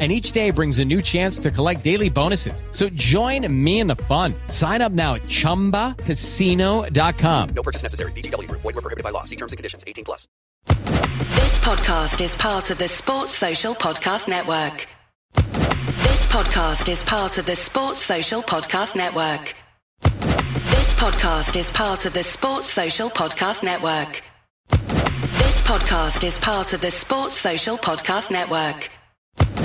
and each day brings a new chance to collect daily bonuses. So join me in the fun. Sign up now at ChumbaCasino.com. No purchase necessary. VGW. Void were prohibited by law. See terms and conditions. 18 plus. This podcast is part of the Sports Social Podcast Network. This podcast is part of the Sports Social Podcast Network. This podcast is part of the Sports Social Podcast Network. This podcast is part of the Sports Social Podcast Network.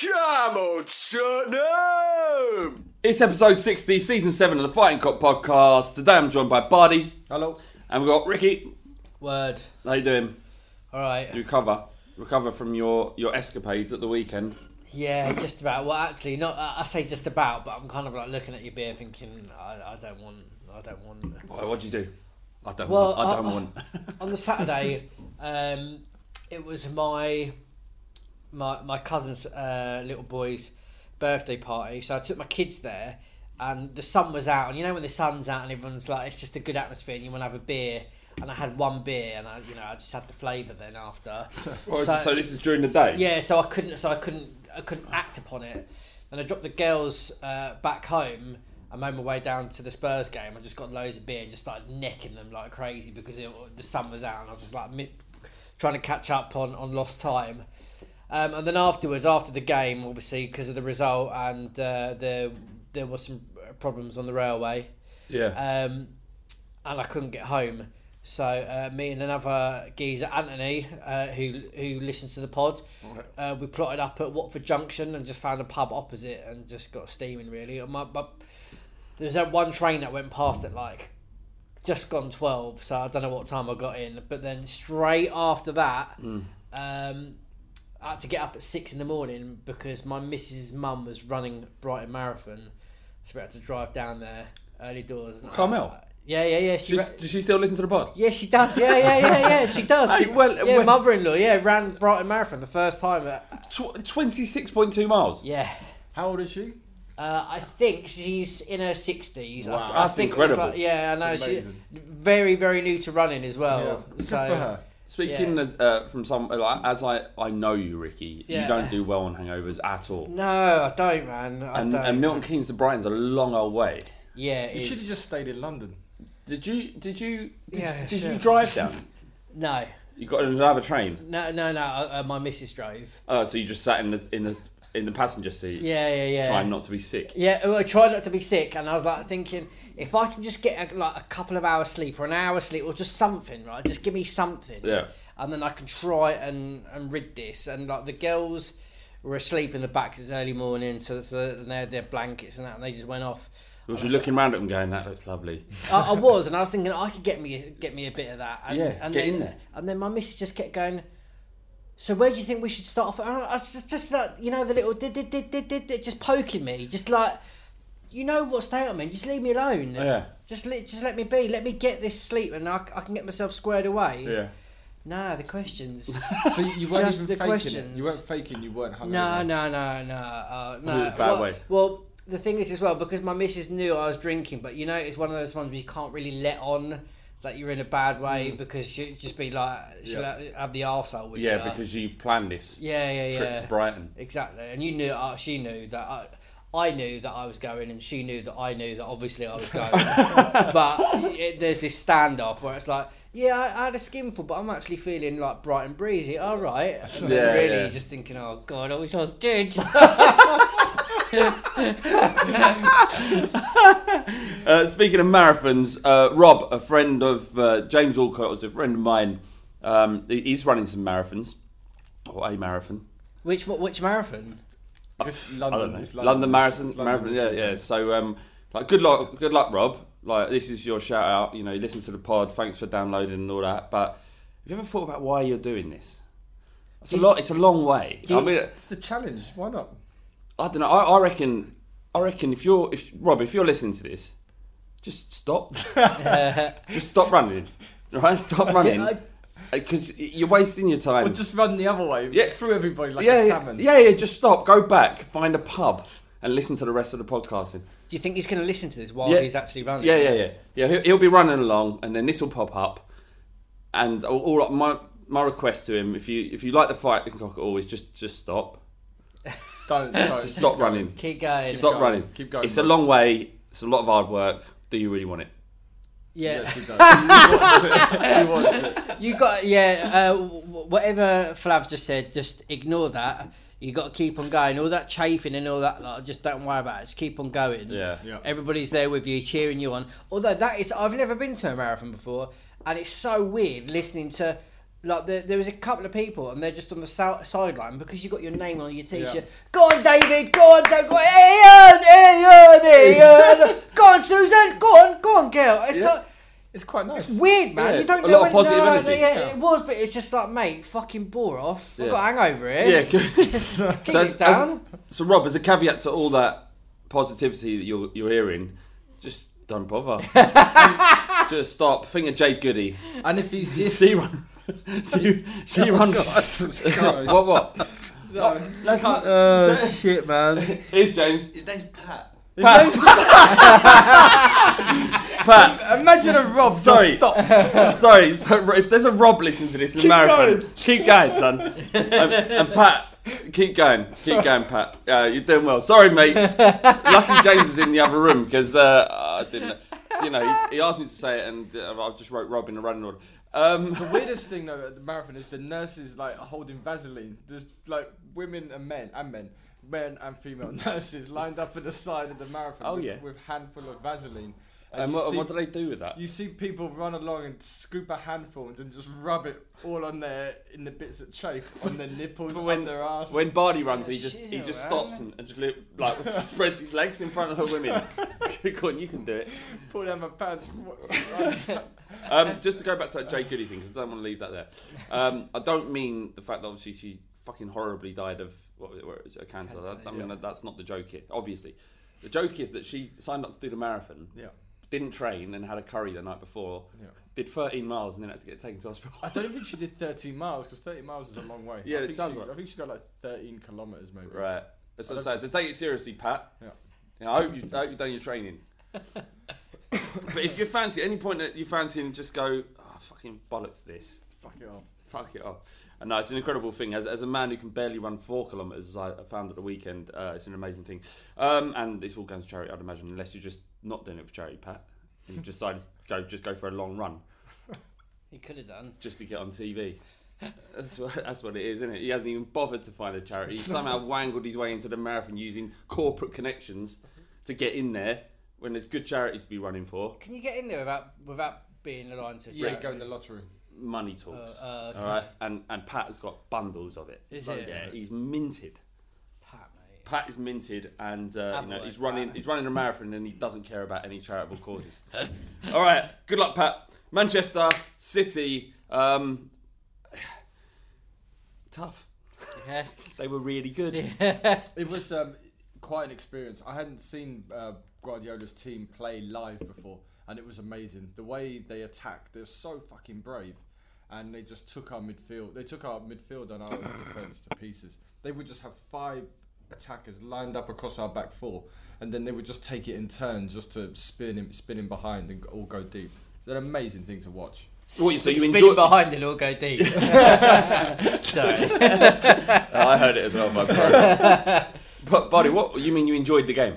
Clock. Come on, Tottenham! It's episode 60, season 7 of the Fighting Cock podcast. Today I'm joined by Bardi. Hello. And we've got Ricky. Word. How you doing? All right. You recover? Recover from your, your escapades at the weekend? Yeah, just about. Well, actually, not. I say just about, but I'm kind of like looking at your beer, thinking, I, I don't want. I don't want. Why, what'd you do? I don't Well, want. I don't I- want. On the Saturday, um, it was my my my cousin's uh, little boy's birthday party, so I took my kids there, and the sun was out, and you know when the sun's out and everyone's like, it's just a good atmosphere, and you want to have a beer. And I had one beer, and I, you know, I just had the flavour then after. So, so this is during the day? Yeah, so I couldn't, so I couldn't, I couldn't act upon it. And I dropped the girls uh, back home. I made my way down to the Spurs game. I just got loads of beer and just started necking them like crazy because it, the sun was out, and I was just like mi- trying to catch up on, on lost time. Um, and then afterwards, after the game, obviously because of the result and uh, there there was some problems on the railway, Yeah. um, and I couldn't get home. So uh, me and another geezer, Anthony, uh, who who listens to the pod, uh, we plotted up at Watford Junction and just found a pub opposite and just got steaming really. And my, but there was that one train that went past at like just gone twelve, so I don't know what time I got in. But then straight after that, um, I had to get up at six in the morning because my missus' mum was running Brighton Marathon, so we had to drive down there early doors. And I- Carmel? Yeah, yeah, yeah. She Does, ra- does she still listen to the pod? yeah, she does. Yeah, yeah, yeah, yeah. She does. Hey, well- yeah, well- mother-in-law. Yeah, ran Brighton Marathon the first time. uh, Tw- 26.2 miles. Yeah. How old is she? Uh, I think she's in her sixties. Wow, I, th- that's think incredible. Like, yeah, I know. She's very, very new to running as well. Yeah. Good so for her. Speaking Yeah. as, uh, from some, like, as I, I know you, Ricky, Yeah. you don't do well on hangovers at all. no, I don't, man. I And, don't. and Milton Keynes to Brighton's a long old way. yeah, You it's, should have just stayed in London. Did you? Did you? Did, Yeah, did sure. you drive down? no, You got another train. no, no, no. Uh, uh, my missus drove. Oh, so you just sat in the in the in the passenger seat, Yeah, yeah, yeah. trying not to be sick. Yeah, well, I tried not to be sick, and I was like thinking, if I can just get a, like a couple of hours sleep or an hour sleep or just something, right? Just give me something. Yeah. And then I can try and and rid this. And like the girls were asleep in the back it's early morning, so, so they had their blankets and that, and they just went off. Was you looking around at them going, "That looks lovely"? I, I was, and I was thinking I could get me get me a bit of that. And, Yeah, and get then, in there. And then my missus just kept going. So where do you think we should start off? And I was just, just like you know the little did did did did did did just poking me, just like you know what state I'm in. Just leave me alone. Yeah. Just let just let me be. Let me get this sleep, and I, I can get myself squared away. Yeah. Nah, the questions. So you, you weren't Just even the faking questions. it. You weren't faking. You weren't hungover. No, no, no, no, uh, no. Bad well, way. well, the thing is as well because my missus knew I was drinking, but you know it's one of those ones where you can't really let on that you're in a bad way because she'll just be like she'll Mm. Yeah. have the arsehole with you. Yeah, because you planned this yeah, yeah, trip yeah, to Brighton. exactly. And you knew, uh, she knew that I. I knew that I was going, and she knew that I knew that obviously I was going. but it, there's this standoff where it's like, yeah, I, I had a skinful, but I'm actually feeling like bright and breezy. All right, and then Yeah, really yeah. just thinking, oh god, I wish I was dead. Uh, speaking of marathons, uh, Rob, a friend of uh, James Alcott, was a friend of mine. Um, he- he's running some marathons, or a marathon. which what? which marathon? It's I London. don't know. It's London, Marathon, It's London marathon. Yeah, yeah. So, um, like, good luck, good luck, Rob. Like, this is your shout out. You know, you listen to the pod. Thanks for downloading and all that. But have you ever thought about why you're doing this? It's a lot. It's a long way. I mean, It's the challenge. Why not? I don't know. I, I reckon. I reckon if you're, if Rob, if you're listening to this, just stop. just stop running. Right? Stop running. Because uh, you're wasting your time. Or just run the other way. Yeah. Through everybody like yeah, a salmon. yeah, yeah. Just stop. Go back. Find a pub and listen to the rest of the podcasting. Do you think he's going to listen to this while Yeah. he's actually running? Yeah, yeah, yeah. Yeah, he'll, he'll be running along, and then this will pop up. And all, all my my request to him, if you if you like the Fighting Cock always just just stop, Don't, don't. just stop running, Keep going. stop going, running. keep going, It's a long way. It's a lot of hard work. Do you really want it? Yeah. Yes, he does. he wants it. He wants it. You got yeah. Uh, wh- whatever Flav just said, just ignore that. You got to keep on going. All that chafing and all that, like, just don't worry about it. Just keep on going. Yeah. Yeah. Everybody's there with you, cheering you on. Although that is, I've never been to a marathon before, and it's so weird listening to. Like there, there was a couple of people, and they're just on the sou- sideline because you got your name on your t-shirt. Yeah. Go on, David. Go on, David. Go on, hey, on, hey, hey. Go on, Susan. Go on, go on, girl. It's like It's quite nice. It's weird, man. Yeah, You don't a know lot of when- positive no, energy. no, yeah, Yeah. it was, but it's just like, mate, fucking bore off. I've Yeah. got a hangover here. Yeah. good. Keep so, it as- down. so Rob, as a caveat to all that positivity that you're you're hearing, just don't bother. just stop. Think of Jade Goody. And if he's if, She run. she she oh, runs. what what? No, let's not. oh shit, man. Here's James. His name's Pat. Pat. Pat. Imagine a Rob just Sorry. stops. Sorry. So if there's a Rob listening to this in Keep marathon, going. keep going, son. and, and Pat, keep going, keep going, Pat. Uh, you're doing well. Sorry, mate. Lucky James is in the other room because uh, I didn't. You know, he, he asked me to say it, and uh, I just wrote Rob in the running order. Um, The weirdest thing though at the marathon is the nurses like holding Vaseline. There's like women and men and men, men and female nurses lined up at the side of the marathon. Oh, with, yeah. with handful of Vaseline. and you what, see- what do they do with that? You see people run along and scoop a handful and then just rub it all on their in the bits that chafe on their nipples But when- on their ass. When Bardi runs, he just he just man. stops and, and just like spreads his legs in front of the women. Go on, you can do it. pull down my pants. Um, just to go back to that Jade Goody thing, because I don't want to leave that there. Um, I don't mean the fact that obviously she fucking horribly died of what was it, was cancer. That, I mean, that, that's not the joke here. Obviously, the joke is that she signed up to do the marathon. Yeah. didn't train and had a curry the night before. Yeah. Did 13 miles and then had to get taken to hospital. I don't think she did 13 miles because 30 miles is a long way. Yeah, I it think sounds she, like- I think she got like 13 kilometers maybe. Right. That's what I I'm saying. So take it seriously, Pat. Yeah. Yeah, I hope you I hope you've done your training. but if you fancy at any point that you fancy and just go, oh, fucking bollocks this, Fuck it off. fuck it off. And no, it's an incredible thing. As, as a man who can barely run four kilometres, as I found at the weekend, uh, it's an amazing thing. Um, and it's all going to charity, I'd imagine, unless you're just not doing it for charity, Pat. And you decided to go, just go for a long run He could have done. just to get on TV. That's what, that's what it is, isn't it? He hasn't even bothered to find a charity. He somehow wangled his way into the marathon using corporate connections to get in there when there's good charities to be running for. Can you get in there without without being aligned to? Yeah, charity? go in the lottery. Money talks. Uh, uh, okay. all right, and and Pat has got bundles of it. Is it? Yeah, he's minted. Pat, mate. Pat is minted, and uh, you know he's running. Pat. He's running a marathon, and he doesn't care about any charitable causes. All right, good luck, Pat. Manchester City, um, tough. Yeah. They were really good. Yeah. It was um, quite an experience. I hadn't seen uh, Guardiola's team play live before, and it was amazing. The way they attacked, they're so fucking brave, and they just took our midfield. They took our midfield and our defense to pieces. They would just have five attackers lined up across our back four, and then they would just take it in turns just to spin him, spin him behind, and all go deep. It's an amazing thing to watch. What, so you Spinning enjoy? behind and all go deep. Sorry. I heard it as well, my bro. but, buddy, what you mean? You enjoyed the game?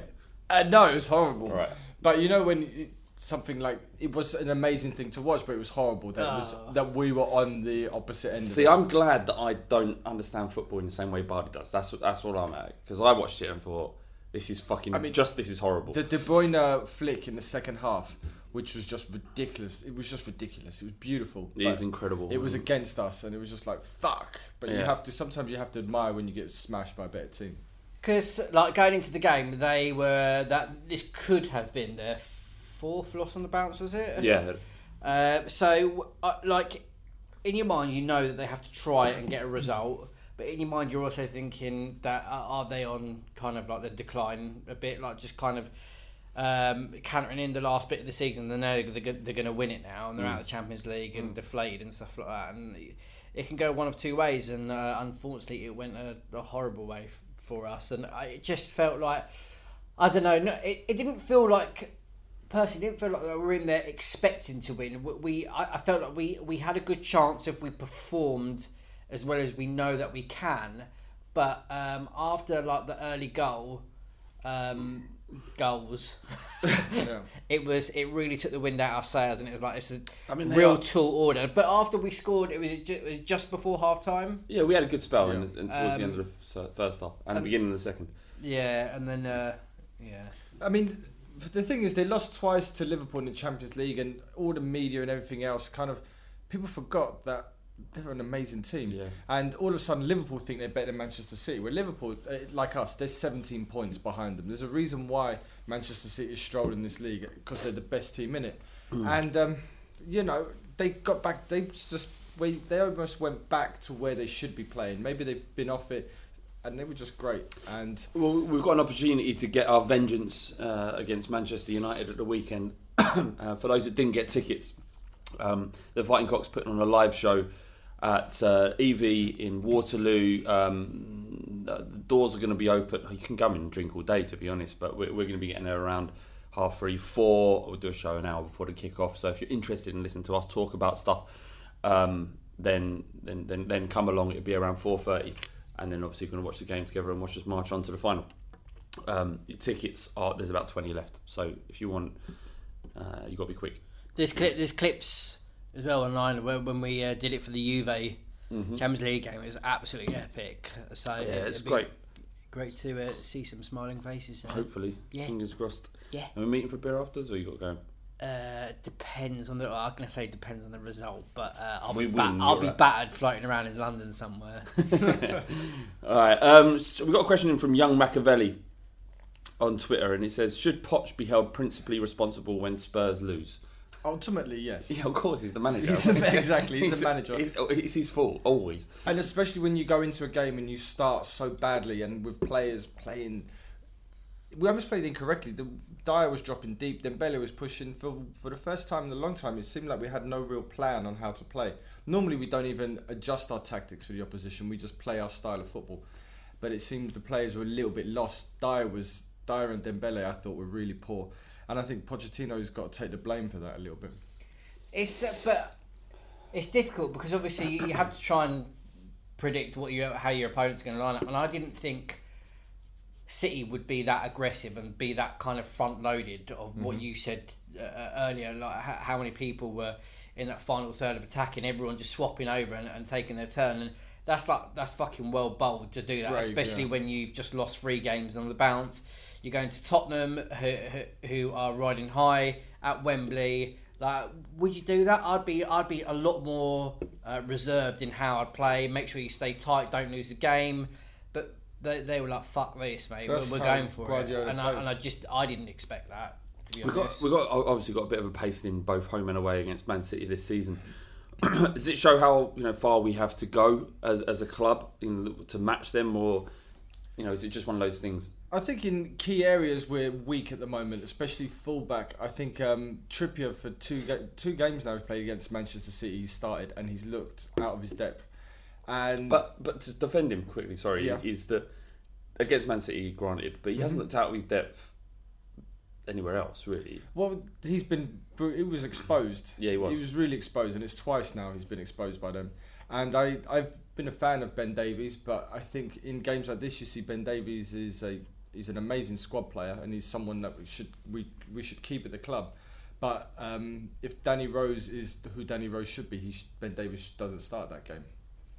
Uh, no, it was horrible. Right. But you know when it, something like it was an amazing thing to watch, but it was horrible that it was Oh. that we were on the opposite end. See, of it. I'm glad that I don't understand football in the same way Bardi does. That's that's all I'm at because I watched it and thought this is fucking. I mean, just this is horrible. the De Bruyne flick in the second half, which was just ridiculous. It was just ridiculous. It was beautiful. It but is incredible. It was against us, and it was just like fuck. But you have to sometimes you have to admire when you get smashed by a better team. Because like going into the game, they were that this could have been their fourth loss on the bounce, was it? yeah, Uh, so, uh, like, in your mind, you know that they have to try and get a result, but in your mind, you're also thinking that uh, are they on kind of like the decline a bit, like just kind of um, countering in the last bit of the season. They know they're, they're going to win it now, and they're out of the Champions League and deflated and stuff like that. And it can go one of two ways, and uh, unfortunately, it went a, a horrible way f- for us. And I, it just felt like I don't know. No, it, it didn't feel like personally didn't feel like we were in there expecting to win. We, we I, I felt like we we had a good chance if we performed as well as we know that we can. But um, after like the early goal, um, goals, it was it really took the wind out of our sails, and it was like it's a I mean, real are- tall order. But after we scored, it was ju- it was just before half time. yeah, we had a good spell in, in towards the Um, end of the first half and the beginning of the second. Yeah, and then uh, yeah. I mean, the thing is, they lost twice to Liverpool in the Champions League, and all the media and everything else kind of people forgot that they're an amazing team. Yeah. And all of a sudden, Liverpool think they're better than Manchester City. Where Liverpool, uh, like us, there's 17 points behind them. There's a reason why Manchester City is strolling this league because they're the best team in it. And um, you know, they got back. They just we, they almost went back to where they should be playing. Maybe they've been off it. And they were just great. And Well, we've got an opportunity to get our vengeance uh, against Manchester United at the weekend. uh, for those that didn't get tickets, um, the Fighting Cocks putting on a live show at uh, EV in Waterloo. Um, the doors are going to be open. You can come in and drink all day, to be honest, but we're, we're going to be getting there around half three, four. We'll do a show an hour before the kick off. So if you're interested in listening to us talk about stuff, um, then, then then then come along. It'll be around four thirty, and then obviously going to watch the game together and watch us march on to the final. Um, tickets are there's about twenty left, so if you want, uh, you got to be quick. There's clip. There's clips as well online when, when we uh, did it for the Juve Champions League game. It was absolutely epic. So Yeah, it'd it's great. Great to uh, see some smiling faces. There. Hopefully, Yeah. fingers crossed. Yeah. Are we meeting for beer afters, or you got going? Uh, depends on the. Well, I'm gonna say depends on the result, but uh, I'll We be ba- win, I'll be right. battered floating around in London somewhere. All right. Um, so we've got a question in from Young Machiavelli on Twitter, and he says, "Should Poch be held principally responsible when Spurs lose?" ultimately, yes. Yeah, of course, he's the manager. He's the- exactly, he's the manager. It's, it's his fault always. And especially when you go into a game and you start so badly, and with players playing we almost played incorrectly. The Dier was dropping deep, Dembele was pushing. For for the first time in a long time, it seemed like we had no real plan on how to play. Normally, we don't even adjust our tactics for the opposition. We just play our style of football. But it seemed the players were a little bit lost. Dier was Dier and Dembele, I thought, were really poor, and I think Pochettino's got to take the blame for that a little bit. It's uh, but it's difficult because obviously you have to try and predict what you how your opponent's going to line up, and I didn't think City would be that aggressive and be that kind of front loaded of what Mhm. you said uh, earlier, like how, how many people were in that final third of attacking, everyone just swapping over and, and taking their turn, and that's like that's fucking well bold to do that, Brave, especially yeah. when you've just lost three games on the bounce. You're going to Tottenham, who, who, who are riding high at Wembley. Like, would you do that? I'd be, I'd be a lot more uh, reserved in how I'd play. Make sure you stay tight, don't lose the game. But they, they were like, "Fuck this, mate. So We're, we're going for Guardiola it." And I, and I just, I didn't expect that. To be We've honest, got, we've got obviously got a bit of a pace in both home and away against Man City this season. Does it show how you know far we have to go as, as a club in, to match them, or you know, is it just one of those things? I think in key areas we're weak at the moment, especially fullback. I think um, Trippier for two ga- two games now he's played against Manchester City. He started and he's looked out of his depth. And But but to defend him quickly, sorry, Yeah. is that against Man City, granted, but he hasn't Mhm. looked out of his depth anywhere else, really. well, he's been bru- he was exposed. Yeah, he was. He was really exposed, and it's twice now he's been exposed by them. And I I've been a fan of Ben Davies, but I think in games like this, you see Ben Davies is a he's an amazing squad player, and he's someone that we should we we should keep at the club. But um, if Danny Rose is who Danny Rose should be, he sh- Ben Davies doesn't start that game,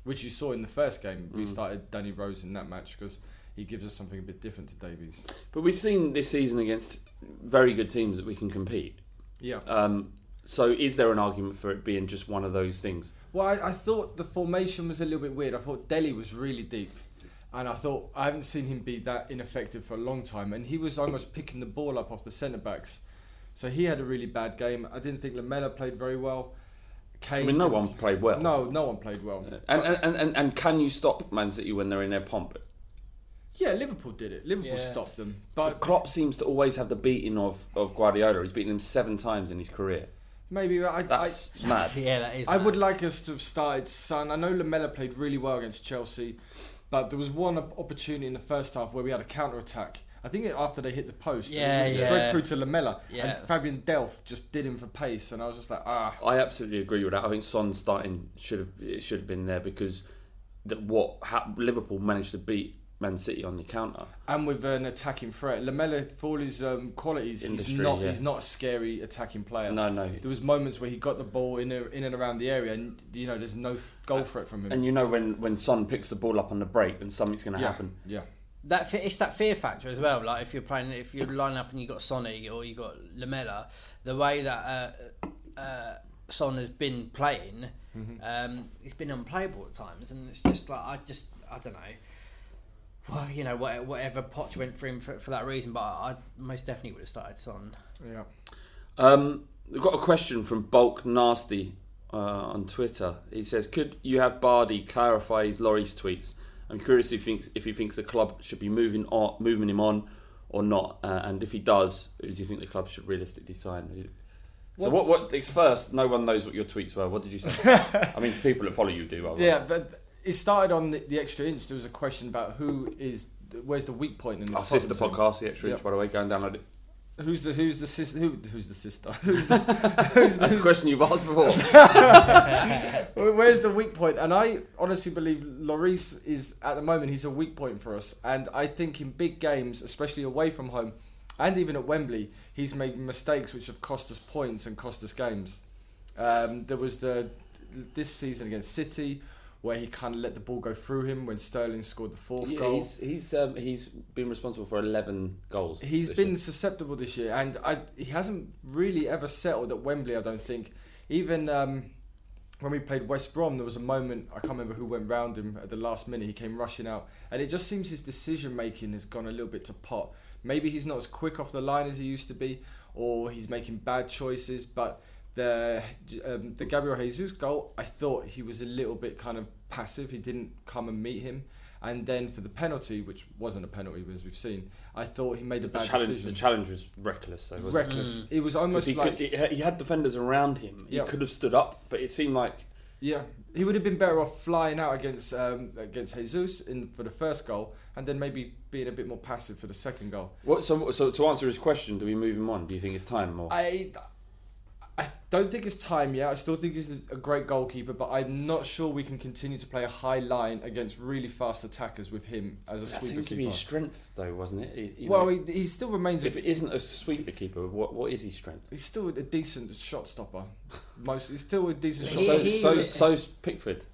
which you saw in the first game. We Mm. started Danny Rose in that match because he gives us something a bit different to Davies. But we've seen this season against very good teams that we can compete. Yeah. Um, so is there an argument for it being just one of those things? Well, I, I thought the formation was a little bit weird. I thought Dele was really deep. And I thought I haven't seen him be that ineffective for a long time. And he was almost picking the ball up off the centre backs. So he had a really bad game. I didn't think Lamela played very well. Kane I mean, no one played well. No, no one played well. And, and, and, and, and can you stop Man City when they're in their pomp? Yeah, Liverpool did it. Liverpool Yeah. stopped them. But Klopp seems to always have the beating of, of Guardiola. He's beaten him seven times in his career. Maybe I. That's I, mad. Yeah, that is. I would like us to have started Son. I know Lamela played really well against Chelsea, but there was one opportunity in the first half where we had a counter attack. I think it, after they hit the post, Yeah, it was yeah. spread through to Lamela, Yeah. and Fabian Delph just did him for pace, and I was just like, ah. I absolutely agree with that. I think Son starting should have it should have been there because that what how, Liverpool managed to beat Man City on the counter. And with an attacking threat, Lamela, for all his um, qualities, Industry, he's not yeah. he's not a scary attacking player. No, no. There was moments where he got the ball in a, in and around the area, and you know, there's no goal threat from him. And you know when when Son picks the ball up on the break, then something's going to yeah, happen. yeah. That it's that fear factor as well. Like if you're playing, if you're lining up and you got Sonny or you got Lamela, the way that uh, uh, Son has been playing, Mm-hmm. um, he's been unplayable at times, and it's just like I just I don't know. Well, you know, whatever, whatever Poch went for him for, for that reason, but I most definitely would have started Son. Yeah. Um, we've got a question from Bulk Nasty uh, on Twitter. He says, "Could you have Bardi clarify his Lloris tweets? I'm curious if he thinks if he thinks the club should be moving on, moving him on, or not, uh, and if he does, who does he think the club should realistically sign?" So what? What? It's first. No one knows what your tweets were. What did you say? I mean, people that follow you do. way. Yeah, but it started on the, the extra inch. There was a question about who is where's the weak point in this Our sister podcast, the extra inch, by the way. Go and download it. Who's the who's the sister? Who, who's the sister? Who's the, who's the, That's a question you've asked before. Where's the weak point? And I honestly believe Lloris is at the moment he's a weak point for us. And I think in big games, especially away from home, and even at Wembley, he's made mistakes which have cost us points and cost us games. Um, there was the this season against City where he kind of let the ball go through him when Sterling scored the fourth Yeah, goal. he's he's um, he's been responsible for eleven goals. He's been year. susceptible this year, and I, he hasn't really ever settled at Wembley. I don't think. Even um, when we played West Brom, there was a moment I can't remember who went round him at the last minute. He came rushing out, and it just seems his decision making has gone a little bit to pot. Maybe he's not as quick off the line as he used to be, or he's making bad choices. But the um, the Gabriel Jesus goal, I thought he was a little bit kind of passive. He didn't come and meet him. And then for the penalty, which wasn't a penalty as we've seen, I thought he made a The bad challenge, decision. the challenge was reckless, though. Wasn't Reckless. It? It was 'Cause almost he, like could, he, he had defenders around him. He Yeah. could have stood up, but it seemed like Yeah, he would have been better off flying out against um, against Jesus in for the first goal, and then maybe being a bit more passive for the second goal. what. So, so to answer his question, do we move him on? Do you think it's time or? I I don't think it's time yet. I still think he's a great goalkeeper, but I'm not sure we can continue to play a high line against really fast attackers with him as a that sweeper seems to be his strength, though, wasn't it? He- you well, he, he still remains. if A, it isn't a sweeper keeper, what what is his strength? he's still a decent shot stopper. Most he's still a decent shot He- So, stopper. he's- so, so's Pickford.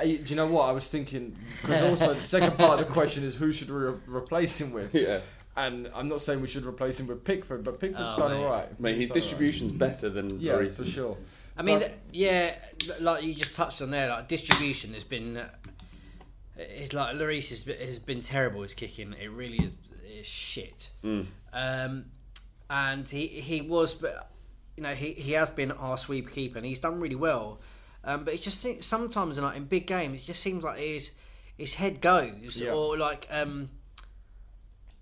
I, do you know what I was thinking? Because also the second part of the question is who should we re- replace him with? Yeah. And I'm not saying we should replace him with Pickford, but Pickford's Oh, done mate. all right. I mean, his He's done all right. distribution's better than Yeah, Lloris. for sure. I mean, But- yeah, like you just touched on there, like distribution has been. Uh, it's like Lloris has, been- has been terrible. His kicking, it really is, is shit. Um, and he he was, but you know, he, he has been our sweep keeper, and he's done really well. Um, but it just sometimes, like in big games, it just seems like his his head goes, Yeah. or like um,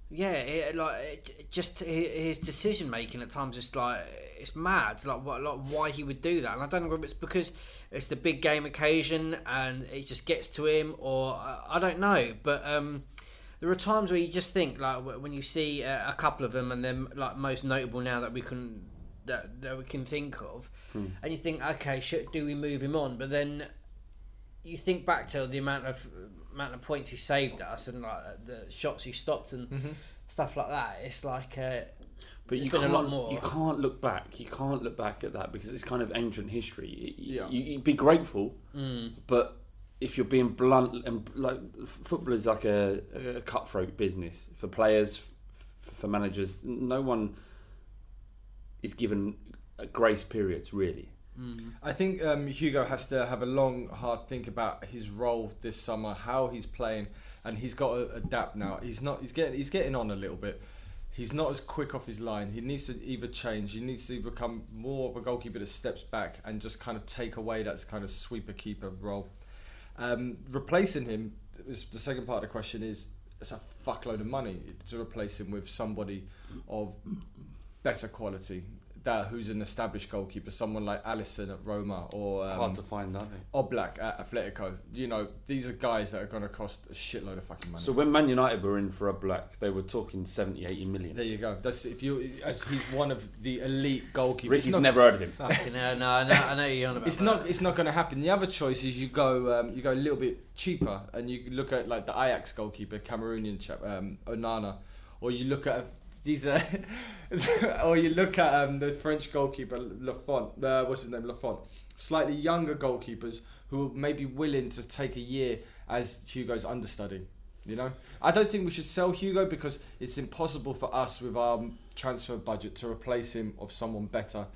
yeah, it, like it, just his decision making at times is like it's mad. Like what, like why he would do that, and I don't know if it's because it's the big game occasion and it just gets to him, or I, I don't know. But um, there are times where you just think like when you see uh, a couple of them, and then like most notable now that we can that, that we can think of, and you think, okay, should do we move him on? But then you think back to the amount of amount of points he saved us and like the shots he stopped and stuff like that. It's like, uh, But you There's a lot can't, more. you can't look back. You can't look back at that because it's kind of ancient history. Yeah. you, you'd be grateful, Mm. but if you're being blunt and like football is like a, a cutthroat business for players, for managers. No one is given grace periods really. I think um, Hugo has to have a long, hard think about his role this summer, how he's playing, and he's got to adapt now. He's not. He's getting. He's getting on a little bit. He's not as quick off his line. He needs to either change. He needs to become more of a goalkeeper that steps back and just kind of take away that kind of sweeper keeper role. Um, replacing him is the second part of the question. Is it's a fuckload of money to replace him with somebody of better quality. That who's an established goalkeeper, someone like Alisson at Roma or um, Hard to find, aren't they? Oblak at Atletico. You know, these are guys that are going to cost a shitload of fucking money. So when Man United were in for Oblak, they were talking 70, 80 million. there you go. That's if you. As he's one of the elite goalkeepers. Ricky's It's not- never heard of him. fucking hell, no, I know, I know you're on about. It's that. not. It's not going to happen. The other choice is you go. Um, you go a little bit cheaper, and you look at like the Ajax goalkeeper, Cameroonian chap, um, Onana, or you look at these. Uh, or you look at um, the French goalkeeper Lafont. Uh, what's his name? Lafont. Slightly younger goalkeepers who may be willing to take a year as Hugo's understudy. You know, I don't think we should sell Hugo because it's impossible for us with our transfer budget to replace him of someone better.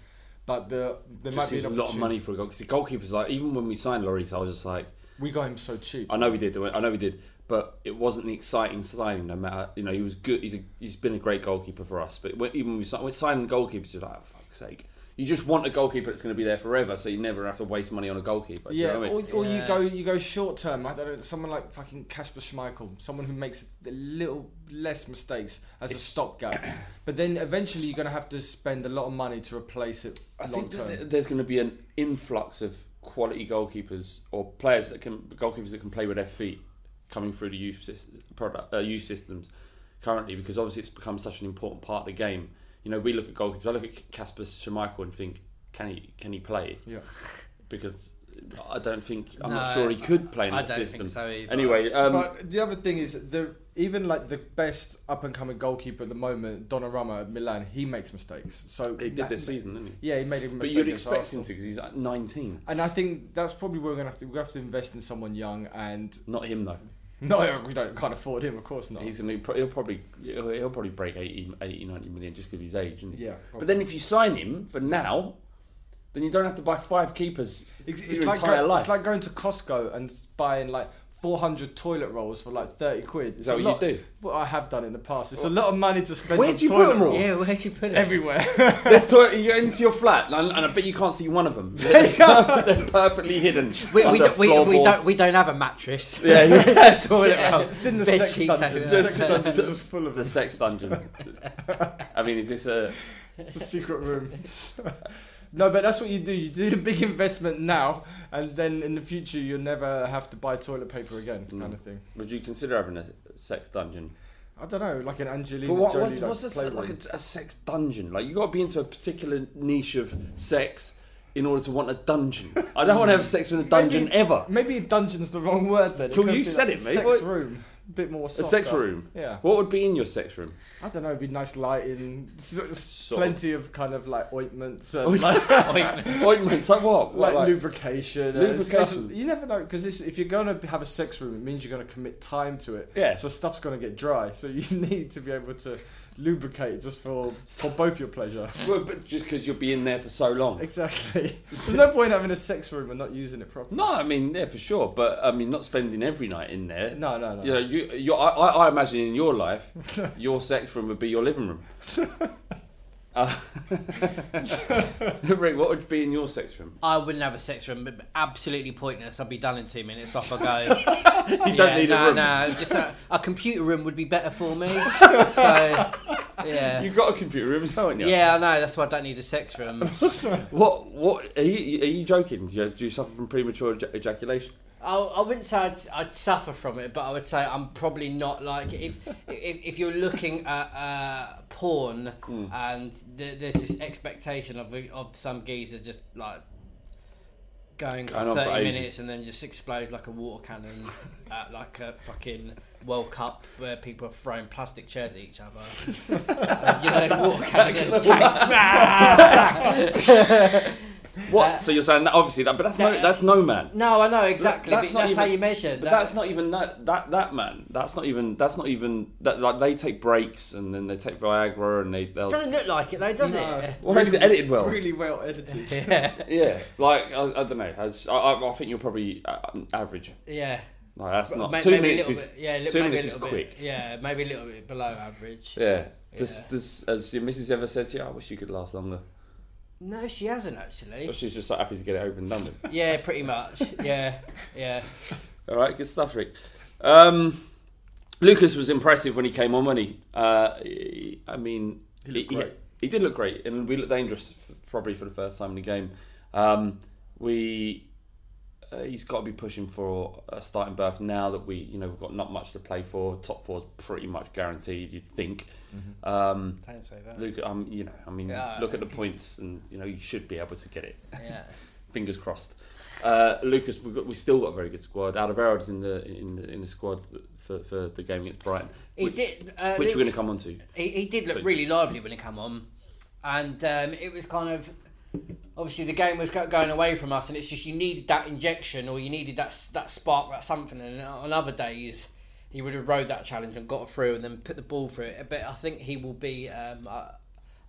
But the there might Just be an a lot of money for a goal. Because goalkeepers, like even when we signed Lloris, I was just like, We got him so cheap. I know we did. I know we did, but it wasn't the exciting signing. No matter, you know, he was good. He's a, he's been a great goalkeeper for us. But when, even when we signed, when signing the goalkeepers, you're like, oh, fuck's sake. You just want a goalkeeper that's going to be there forever, so you never have to waste money on a goalkeeper. Do you Yeah, know what I mean? or, or you go you go short term. I don't know, someone like fucking Kasper Schmeichel, someone who makes a little less mistakes as a stopgap. But then eventually you're gonna have to spend a lot of money to replace it I long think term. there's going to be an influx of quality goalkeepers or players that can goalkeepers that can play with their feet coming through the youth sys- product uh, youth systems currently because obviously it's become such an important part of the game. You know, we look at goalkeepers. I look at Kasper Schmeichel and think, can he can he play? Yeah. Because I don't think I'm No, not sure he could play in I that don't think system. so either. Anyway, um, but the other thing is, the even like the best up and coming goalkeeper at the moment, Donnarumma at Milan, he makes mistakes. So he did this season, didn't he? Yeah, he made a mistake. But you'd expect him to because he's like 19. And I think that's probably where we're gonna have to we have to invest in someone young and Not him though. no, we don't can't afford him, of course not. He's gonna be, he'll probably he'll, he'll probably break 80, 80 90 million just because of his age, isn't he? Yeah, But then if you sign him for now, then you don't have to buy five keepers It's, it's your like entire go- life. it's like going to Costco and buying like 400 toilet rolls for like 30 quid. It's that a what you do? Well, I have done in the past. It's a lot of money to spend Where'd on you put them all? rolls. Yeah, where'd you put it? Everywhere. There's toilet, you go into your flat, and, and I bet you can't see one of them. They're perfectly hidden. We, we, under don't, we, we floorboards. don't we don't have a mattress. Yeah, yeah. toilet Yeah, roll. it's in the Bed sex sheets dungeon. over The sex there. dungeon is just full of the them. sex dungeon. I mean, is this a? It's the secret room. No, but that's what you do. You do the big investment now, and then in the future you'll never have to buy toilet paper again, Mm. kind of thing. Would you consider having a sex dungeon? I don't know, like an Angelina But what, Jolie. what, like, what's a, like a, a sex dungeon? Like you got to be into a particular niche of sex in order to want a dungeon. I don't want to have sex in a dungeon Maybe- ever. Maybe dungeon's the wrong word then. Till you said like it, mate. Sex room, a bit more. A sex room. Yeah. What would be in your sex room? I don't know. It'd be nice lighting, s- s- Sort plenty of kind of like ointments, and Ointment- like, Ointments like what? like, lubrication. and stuff. Lubrication. You never know because if you're going to have a sex room, it means you're going to commit time to it. Yeah. So stuff's going to get dry. So you need to be able to lubricate just for for both your pleasure. Well, but just because you'll be in there for so long. Exactly. There's no point having a sex room and not using it properly. No, I mean, yeah, for sure. But I mean, not spending every night in there. No, no, no. You know, you, you I I imagine in your life, your sex room would be your living room. Uh, Rick, what would be in your sex room? I wouldn't have a sex room, but absolutely pointless. I'd be done in two minutes. Off I go. You don't need a room. No, just a, a computer room would be better for me. so, yeah. You've got a computer room, haven't you? Yeah, I know. That's why I don't need a sex room. What? What? Are you, are you joking? Do you, do you suffer from premature eja- ejaculation? I, I wouldn't say I'd, I'd suffer from it, but I would say I'm probably not like if if, if you're looking at uh, porn Hmm. and th- there's this expectation of of some geezer just like going for Going on for thirty minutes and then just explodes like a water cannon at like a fucking World Cup where people are throwing plastic chairs at each other. You know, water cannon tanks. What? Uh, so you're saying that obviously that, but that's no, that's- that's no man. No, I know exactly. That's but not that's how even- you measure. But that- that's not even that that that man. That's not even that's not even that like they take breaks and then they take Viagra and they they'll. doesn't look like it though, does No. it? Well, is it edited well? Really well edited. Yeah. Yeah, like I, I don't know. As, I, I I think you're probably uh, average. Yeah. Like that's not May- two maybe a minutes little is bit- yeah, two maybe minutes a is little quick. Bit, yeah, maybe a little bit below average. Yeah. Does, does has your missus ever said to you, "I wish you could last longer"? No, she hasn't actually. Or she's just like happy to get it over and done with. Yeah, pretty much. Yeah, yeah. All right, good stuff, Rick. Um, Lucas was impressive when he came on, wasn't he? Uh, he- I mean, He looked he, great. he did look great, and we looked dangerous f- probably for the first time in the game. Um, we uh, he's got to be pushing for a starting berth now that we, you know, we've got not much to play for. Top four's pretty much guaranteed, you'd think. Um, Don't say that. Luke, um, you know, I mean, Yeah. look at the points, and you know, you should be able to get it. Yeah. Fingers crossed. Uh, Lucas, we've got, we still got a very good squad. Alderweireld's in the in the, in the squad for, for the game against Brighton, He which, did. Uh, which we're going to come on to. He, he did look Please. really lively when he came on, and um, it was kind of obviously the game was going away from us, and it's just you needed that injection or you needed that that spark, that something. And on other days, he would have rode that challenge and got through, and then put the ball through it. But I think he will be. Um, I,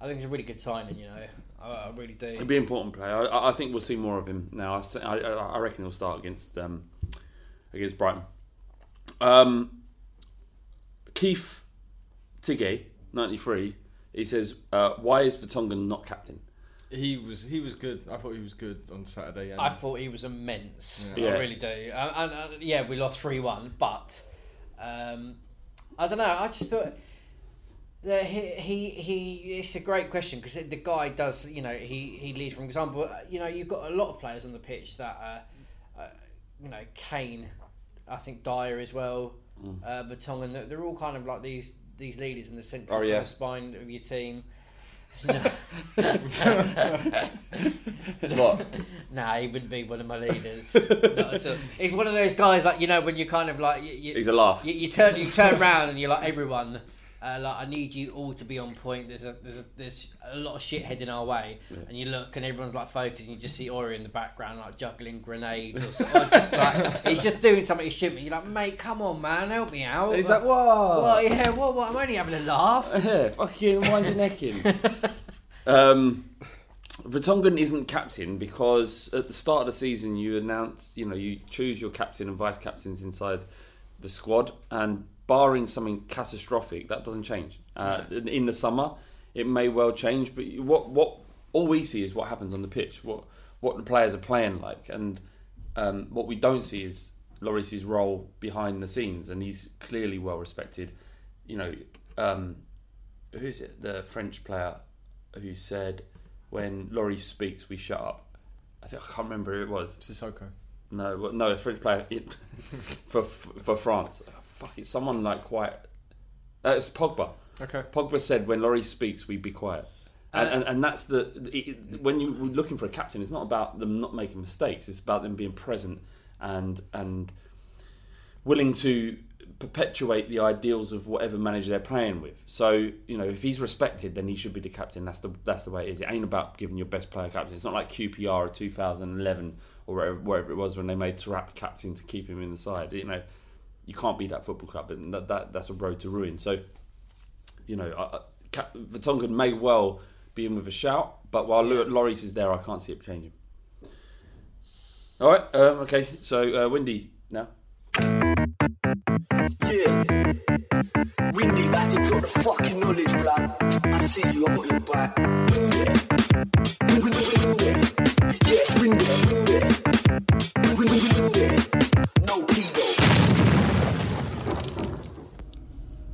I think it's a really good signing. You know, I, I really do. He'll be an important player. I, I think we'll see more of him now. I, I, reckon he'll start against um, against Brighton. Um, Keith Tigge, ninety three. He says, uh, "Why is Vertonghen not captain?" He was he was good. I thought he was good on Saturday. And I thought he was immense. Yeah. I really do. And, and, and, yeah, we lost three one, but um, I don't know. I just thought that he he, he it's a great question because the guy does you know he he leads from example. You know you've got a lot of players on the pitch that uh, uh, you know Kane, I think Dier as well, Mm. uh. They're, all kind of like these these leaders in the central Oh, kind of spine of your team. What? Nah, he wouldn't be one of my leaders. Not at all. He's one of those guys like you know when you kind of like you, you, He's a laugh. You, you turn you turn around and you're like everyone. Uh, like I need you all to be on point. There's a there's a, there's a lot of shit heading our way, and you look and everyone's like focused, and you just see Ori in the background like juggling grenades, or, or just like he's just doing something he shouldn't. You're like, mate, come on, man, help me out. He's like, "Whoa!" Well, yeah, what, what? I'm only having a laugh. Yeah, fucking wind your neck in. um, Vertonghen isn't captain because at the start of the season you announce, you know, you choose your captain and vice captains inside the squad, and barring something catastrophic, that doesn't change. Uh, in- In the summer, it may well change, but what what all we see is what happens on the pitch, what what the players are playing like, and um, what we don't see is Lloris's role behind the scenes, and he's clearly well respected. You know, um, who is it? The French player who said, "When Lloris speaks, we shut up." I think I can't remember who it was. Sissoko. No, no, a French player for for France. Fuck, it's someone like quite. Uh, it's Pogba. Okay. Pogba said, "When Lloris speaks, we'd be quiet." And, and, and that's the it, when you're looking for a captain, it's not about them not making mistakes. It's about them being present and and willing to perpetuate the ideals of whatever manager they're playing with. So you know, if he's respected, then he should be the captain. That's the that's the way it is. It ain't about giving your best player captain. It's not like QPR of 2011 or wherever, wherever it was when they made Taarabt captain to keep him in the side. You know, you can't beat that football club, and that, that that's a road to ruin. So you know, I, I, Vertonghen may well be in with a shout, but while yeah. Lloris is there, I can't see it changing. All right, um, okay. So uh, Windy now. Yeah. Windy, back to drop the fucking knowledge, blood. I see you, I got your back. Yeah. Yes, windy, windy. Windy. No pedo.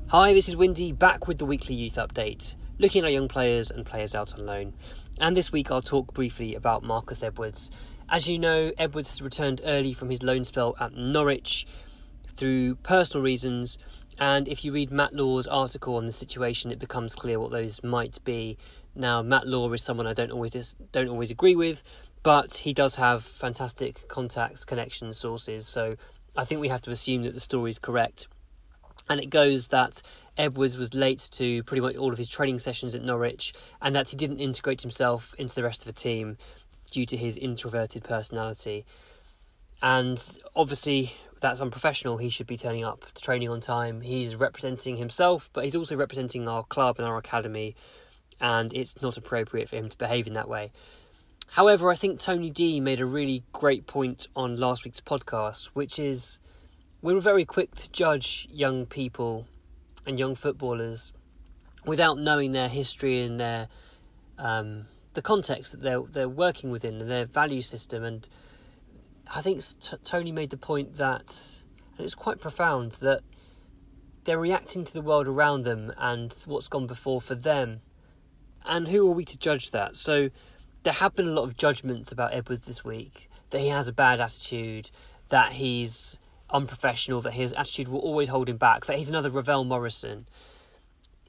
Hi, this is Windy back with the weekly youth update, looking at our young players and players out on loan. And this week I'll talk briefly about Marcus Edwards. As you know, Edwards has returned early from his loan spell at Norwich through personal reasons. And if you read Matt Law's article on the situation, it becomes clear what those might be. Now, Matt Law is someone I don't always don't always agree with, but he does have fantastic contacts, connections, sources. So I think we have to assume that the story is correct. And it goes that Edwards was late to pretty much all of his training sessions at Norwich, and that he didn't integrate himself into the rest of the team due to his introverted personality. And obviously, that's unprofessional. He should be turning up to training on time. He's representing himself, but he's also representing our club and our academy, and it's not appropriate for him to behave in that way. However, I think Tony D made a really great point on last week's podcast, which is we're very quick to judge young people and young footballers without knowing their history and their um, the context that they're they're working within and their value system. And I think t- Tony made the point that, and it's quite profound that they're reacting to the world around them and what's gone before for them. And who are we to judge that? So there have been a lot of judgments about Edwards this week that he has a bad attitude, that he's unprofessional, that his attitude will always hold him back, that he's another Ravel Morrison.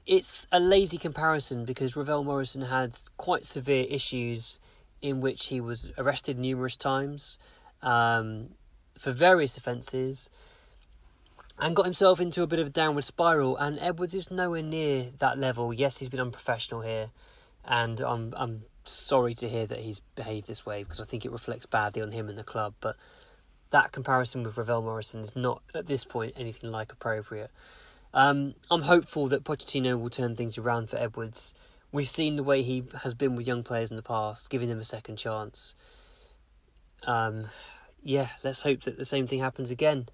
It's a lazy comparison because Ravel Morrison had quite severe issues in which he was arrested numerous times um, for various offences and got himself into a bit of a downward spiral. And Edwards is nowhere near that level. Yes, he's been unprofessional here, and I'm I'm sorry to hear that he's behaved this way because I think it reflects badly on him and the club. But that comparison with Ravel Morrison is not at this point anything like appropriate. Um, I'm hopeful that Pochettino will turn things around for Edwards. We've seen the way he has been with young players in the past, giving them a second chance. Um, yeah, let's hope that the same thing happens again,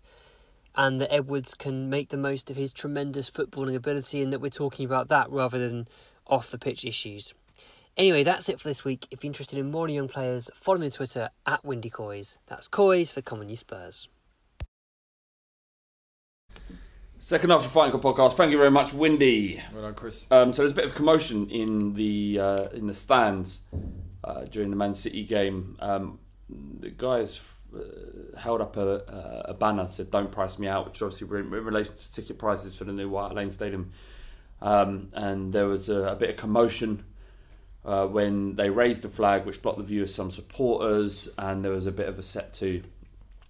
and that Edwards can make the most of his tremendous footballing ability, and that we're talking about that rather than off the pitch issues. Anyway, that's it for this week. If you're interested in more young players, follow me on Twitter at Windy Coys. That's Coys for Common You Spurs. Second half of the Fighting Cock podcast. Thank you very much, Windy. Well done, Chris. Um, so there's a bit of commotion in the uh, in the stands uh, during the Man City game. Um, the guys uh, held up a, a banner said "Don't price me out," which obviously were in, in relation to ticket prices for the new White Lane Stadium. Um, and there was a, a bit of commotion uh, when they raised the flag, which blocked the view of some supporters, and there was a bit of a set to.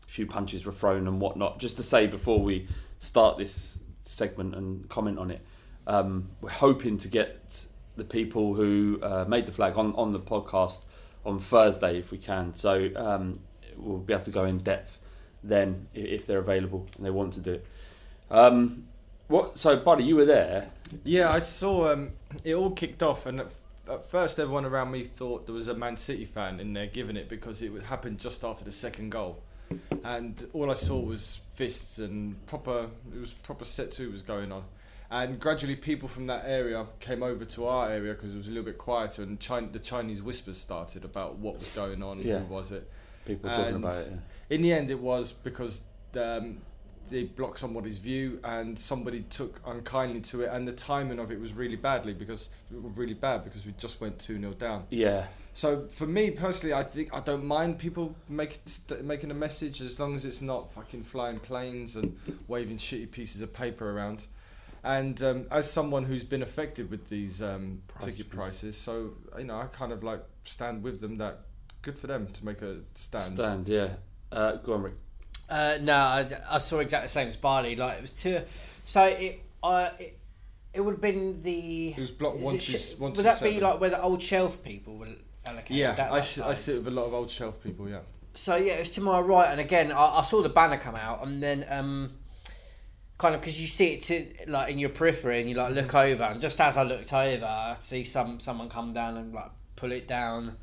A few punches were thrown and whatnot. Just to say before we start this segment and comment on it, um, we're hoping to get the people who uh, made the flag on, on the podcast on Thursday if we can. So um, we'll be able to go in depth then if they're available and they want to do it. Um, what? So, Bardi, you were there. Yeah, I saw um, it all kicked off, and at first everyone around me thought there was a Man City fan in there giving it because it happened just after the second goal, and all I saw was fists and proper. It was proper set two was going on. And gradually, people from that area came over to our area because it was a little bit quieter, and China, the Chinese whispers started about what was going on. Yeah. Who was it? People were talking about it, In the end, it was because um, they blocked somebody's view, and somebody took unkindly to it, and the timing of it was really badly because really bad because we just went two 0 down. Yeah. So for me personally, I think I don't mind people making st- making a message as long as it's not fucking flying planes and waving shitty pieces of paper around. And um, as someone who's been affected with these um, ticket prices, so you know I kind of like stand with them. That good for them to make a stand. Stand, yeah. Uh, go on, Rick. Uh, no, I, I saw exactly the same as Bardi. Like it was two. So it, uh, it, it would have been the. It was block one it two- one Would that be like where the old shelf people were allocated? Yeah, that, I, that I sit with a lot of old shelf people. Yeah. So yeah, it's to my right, and again, I, I saw the banner come out, and then um, kind of because you see it to like in your periphery, and you like look over, and just as I looked over, I see some someone come down and like pull it down,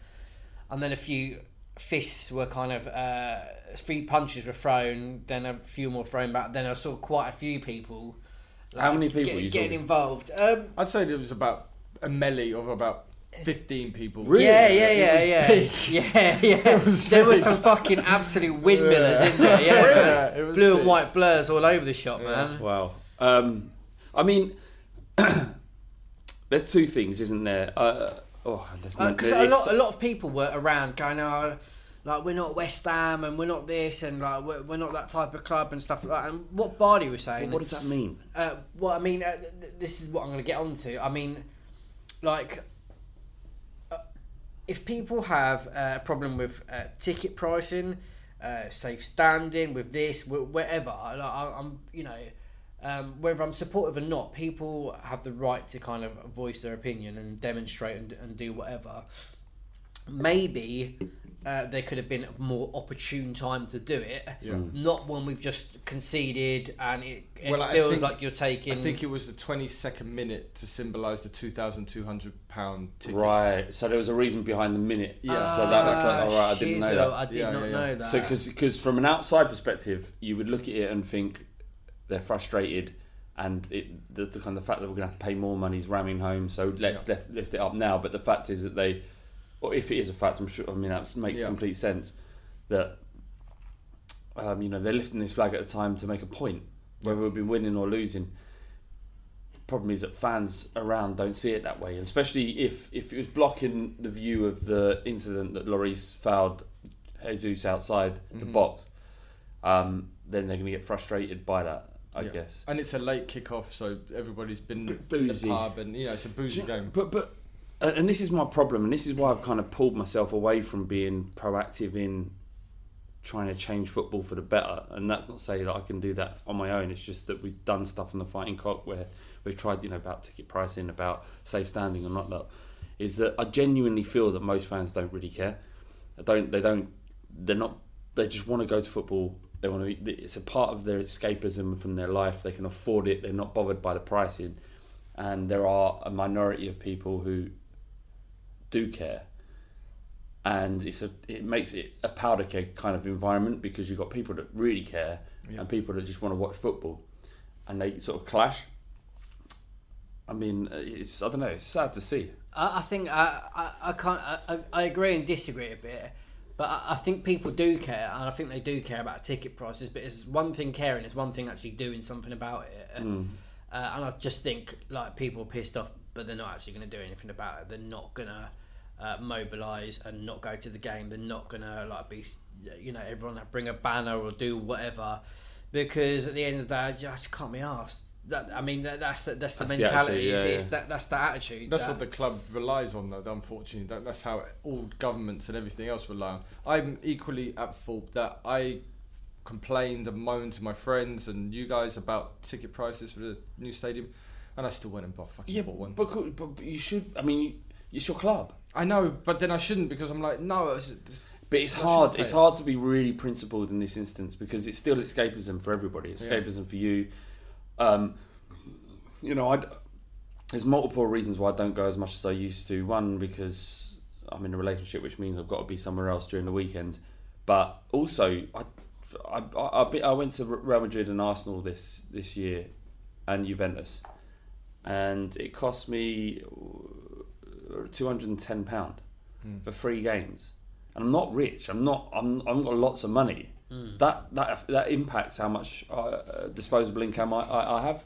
and then a few fists were kind of uh, a few punches were thrown, then a few more thrown back. Then I saw quite a few people. How many people get- you getting saw? involved? Um, I'd say there was about a melee of about fifteen people. Yeah, yeah, It yeah, yeah, yeah, yeah. there were some fucking absolute windmillers in there. Yeah, Yeah, it was blue and white blurs all over the shop, man. Wow. Um, I mean, there's two things, isn't there? Uh, oh, there's no- Because it's- a lot, a lot of people were around going, "Oh, like we're not West Ham and we're not this and like we're, we're not that type of club and stuff like that." And what Bardi was saying, What does that mean? Uh, well, I mean, uh, th- th- this is what I'm going to get onto. I mean, like, uh, if people have uh, a problem with uh, ticket pricing, uh, safe standing, with this, wh- whatever, like, I, I'm, you know, um, whether I'm supportive or not, people have the right to kind of voice their opinion and demonstrate and, and do whatever. Maybe uh, there could have been a more opportune time to do it, Yeah. not when we've just conceded and it, it Well, feels think- like you're taking. I think it was the twenty second minute to symbolise the two thousand two hundred pound tickets. Right. So there was a reason behind the minute. Yeah. So that was Ah, like, all right, I didn't know that. I did not know that. So because from an outside perspective, you would look at it and think they're frustrated, and it the, the kind of fact that we're going to have to pay more money is ramming home. So let's lift, lift it up now. But the fact is that they, or if it is a fact, I'm sure. I mean that makes Yeah. complete sense. That um, you know they're lifting this flag at a time to make a point, whether we've been winning or losing. Problem is that fans around don't see it that way, and especially if if it was blocking the view of the incident that Lloris fouled Jesus outside the Mhm. box, um, then they're going to get frustrated by that. I Yeah. guess. And it's a late kick-off, so everybody's been in boozy. the pub, and you know it's a boozy game. But but and and this is my problem, and this is why I've kind of pulled myself away from being proactive in trying to change football for the better. And that's not saying that I can do that on my own. It's just that we've done stuff on the Fighting Cock where we've tried, you know, about ticket pricing, about safe standing and not Is that I genuinely feel that most fans don't really care. They don't. They don't. They're not. They just want to go to football. They want to. Be, it's a part of their escapism from their life. They can afford it. They're not bothered by the pricing and there are a minority of people who do care and it's a it makes it a powder keg kind of environment because you've got people that really care Yeah. and people that just want to watch football and they sort of clash i mean uh, it's i don't know it's sad to see I, I think I, I, I can't. I, I- I agree and disagree a bit, but I, I think people do care, and I think they do care about ticket prices. But it's one thing caring; it's one thing actually doing something about it. Mm. Uh, and I just think like people are pissed off, but they're not actually going to do anything about it. They're not going to uh, mobilise and not go to the game. They're not going to like be, you know, everyone that bring a banner or do whatever, because at the end of the day, I just can't be asked. That I mean, that, that's the, that's the That's the mentality. attitude, yeah, it's, it's yeah. that that's the attitude. That's that- what the club relies on, though. Unfortunately, that, that's how all governments and everything else rely on. I'm equally at fault that I complained and moaned to my friends and you guys about ticket prices for the new stadium, and I still went and bought fucking yeah bought one. but, could- but you should i mean it's your club I know, but then I shouldn't because I'm like, no. It's, it's, But it's hard. It's it. hard to be really principled in this instance because it's still escapism for everybody. Yeah. Escapism for you. Um, you know, I there's multiple reasons why I don't go as much as I used to. One because I'm in a relationship, which means I've got to be somewhere else during the weekend. But also, I I, I, I went to Real Madrid and Arsenal this this year, and Juventus, and it cost me two hundred and ten pound Hmm. for three games. And I'm not rich. I'm not. I'm. I've got lots of money. Hmm. That that that impacts how much uh, disposable income I, I, I have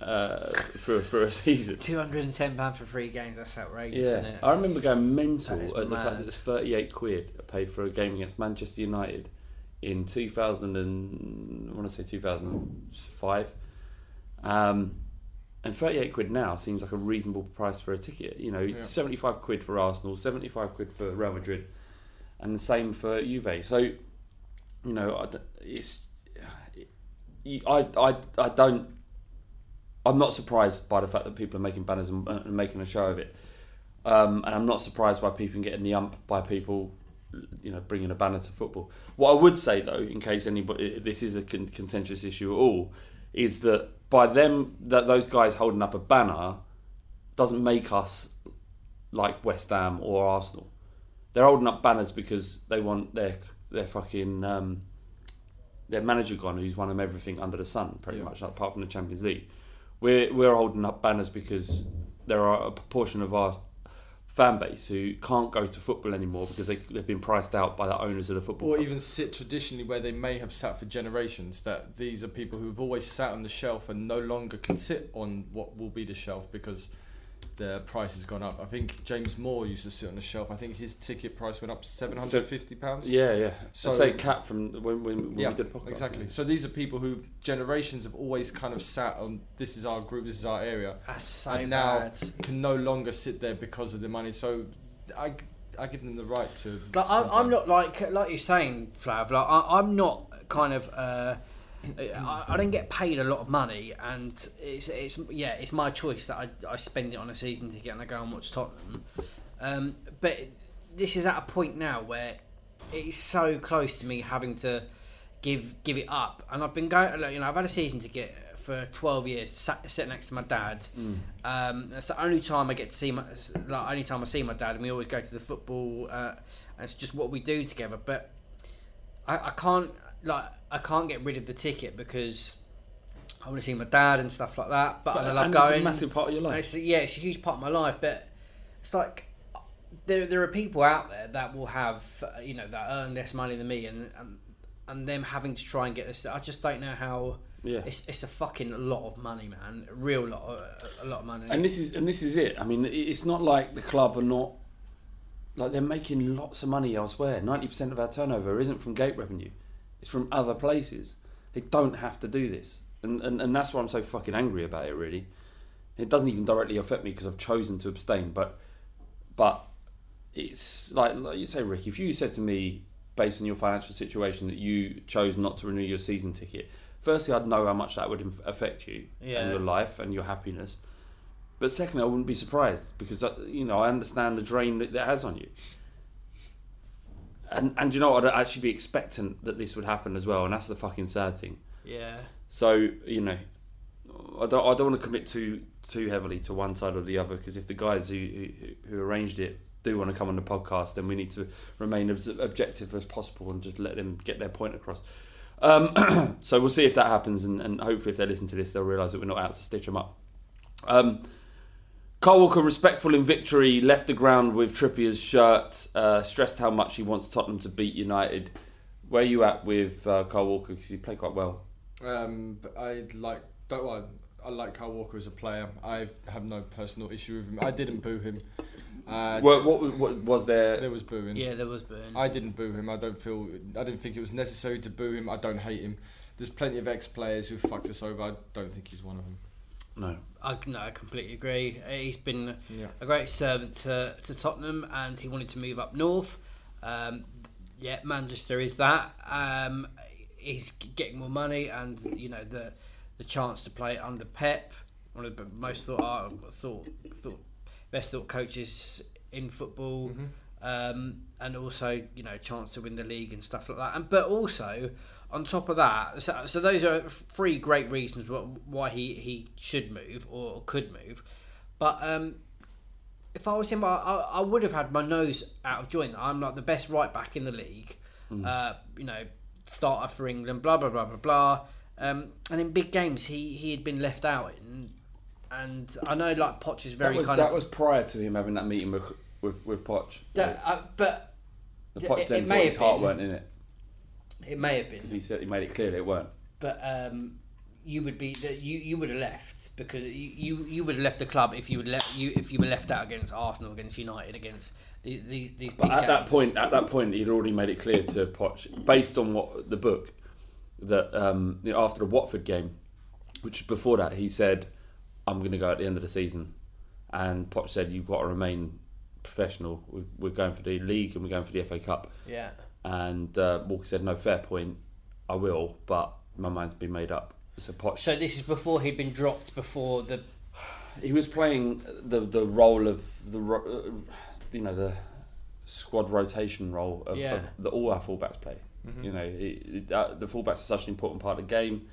uh, for for a season. Two hundred and ten pound for three games. That's outrageous, Yeah, isn't it? I remember going mental at the fact mad. that it's 38 quid I paid for a game against Manchester United in 2000 and I want to say 2005. Um, and 38 quid now seems like a reasonable price for a ticket. You know, Yeah. 75 quid for Arsenal, 75 quid for Real Madrid, and the same for Juve. So, you know, it's I, I, I don't I'm not surprised by the fact that people are making banners and, and making a show of it. Um, and I'm not surprised by people getting the ump by people, you know, bringing a banner to football. What I would say though, in case anybody this is a con- contentious issue at all, is that by them that those guys holding up a banner doesn't make us like West Ham or Arsenal. They're holding up banners because they want their their fucking um, their manager gone, who's won them everything under the sun, pretty Yeah. much, apart from the Champions League. We're we're holding up banners because there are a proportion of our fan base who can't go to football anymore because they, they've been priced out by the owners of the football. Or club. even sit traditionally where they may have sat for generations. That these are people who've always sat on the shelf and no longer can sit on what will be the shelf because their price has gone up. I think James Moore used to sit on the shelf. I think his ticket price went up seven hundred fifty pounds. Yeah, yeah. So So say Cap from when, when, when yeah, we did podcast. exactly. So these are people who generations have always kind of sat on. This is our group. This is our area. That's so and now bad. can no longer sit there because of the money. So I, I give them the right to. Like, to I'm, I'm not like like you're saying, Flav. Like I, I'm not kind of. Uh, I, I don't get paid a lot of money, and it's it's yeah, it's my choice that I, I spend it on a season ticket and I go and watch Tottenham. Um, but this is at a point now where it's so close to me having to give give it up, and I've been going. You know, I've had a season ticket for 12 years, sat, sit next to my dad. Um, it's the only time I get to see my, like, only time I see my dad, and we always go to the football, uh, and it's just what we do together. But I, I can't, like, I can't get rid of the ticket because I want to see my dad and stuff like that. But, But- I love and it's a going. massive part of your life. It's, yeah, it's a huge part of my life, but it's like there, there are people out there that will have, you know, that earn less money than me, and and, and them having to try and get this. I just don't know how. Yeah. It's, it's a fucking lot of money, man. A real lot, of, a lot of money. And this is and this is it. I mean, it's not like the club are not like they're making lots of money elsewhere. Ninety percent of our turnover isn't from gate revenue; it's from other places. They don't have to do this, and and, and that's why I'm so fucking angry about it. Really, it doesn't even directly affect me because I've chosen to abstain. But but it's like like you say, Rick. If you said to me, based on your financial situation, that you chose not to renew your season ticket, firstly, I'd know how much that would inf- affect you Yeah. and your life and your happiness. But secondly, I wouldn't be surprised because uh, you know I understand the drain that that has on you. And and you know what? I'd actually be expectant that this would happen as well, and that's the fucking sad thing. yeah. So you know, I don't I don't want to commit too too heavily to one side or the other because if the guys who, who who arranged it do want to come on the podcast, then we need to remain as objective as possible and just let them get their point across. Um, so we'll see if that happens, and, and hopefully if they listen to this, they'll realise that we're not out to stitch them up. Um, Kyle Walker, respectful in victory, left the ground with Trippier's shirt, uh, stressed how much he wants Tottenham to beat United. Where are you at with uh, Kyle Walker? Because he played quite well. Um, I like don't well, I like Kyle Walker as a player. I have no personal issue with him. I didn't boo him. Uh, What, what, what was there? there was booing. Yeah, there was booing. I didn't boo him. I don't feel. I didn't think it was necessary to boo him. I don't hate him. There's plenty of ex-players who fucked us over. I don't think he's one of them. No. I, no, I completely agree. Uh, He's been Yeah. a great servant to, to Tottenham, and he wanted to move up north. Um, yeah, Manchester is that. Um, he's getting more money, and you know the the chance to play under Pep, one of the most thought uh, thought thought best thought coaches in football. Um, and also, you know, chance to win the league and stuff like that. And but also, on top of that, so, so those are three great reasons why he, he should move or could move. But um, if I was him, I, I, would have had my nose out of joint. I'm like the best right back in the league. Mm. Uh, you know, starter for England. Blah blah blah blah blah. Um, and in big games, he, he had been left out. In, and I know like Poch is very that was, kind that of was prior to him having that meeting with with, with Poch. that, uh, but the Poch it- then it thought his heart been. weren't in it it may have been. because he said he made it clear that it weren't. but um, you would be that you you would have left because you, you, you would have left the club if you would let you if you were left out against Arsenal against United against the, the, these big But at that point, at that point, he'd already made it clear to Poch, based on what the book, that um, you know, after the Watford game, which before that he said, "I'm going to go at the end of the season," and Poch said, "You've got to remain professional. We're, we're going for the league and we're going for the FA Cup." Yeah. And uh, Walker said, "No, fair point. I will, but my mind's been made up." So Poch So this is before he'd been dropped before the he was playing the the role of the uh, you know the squad rotation role of, Yeah. of that all our fullbacks play. Mhm. You know, it, it, uh, the fullbacks are such an important part of the game.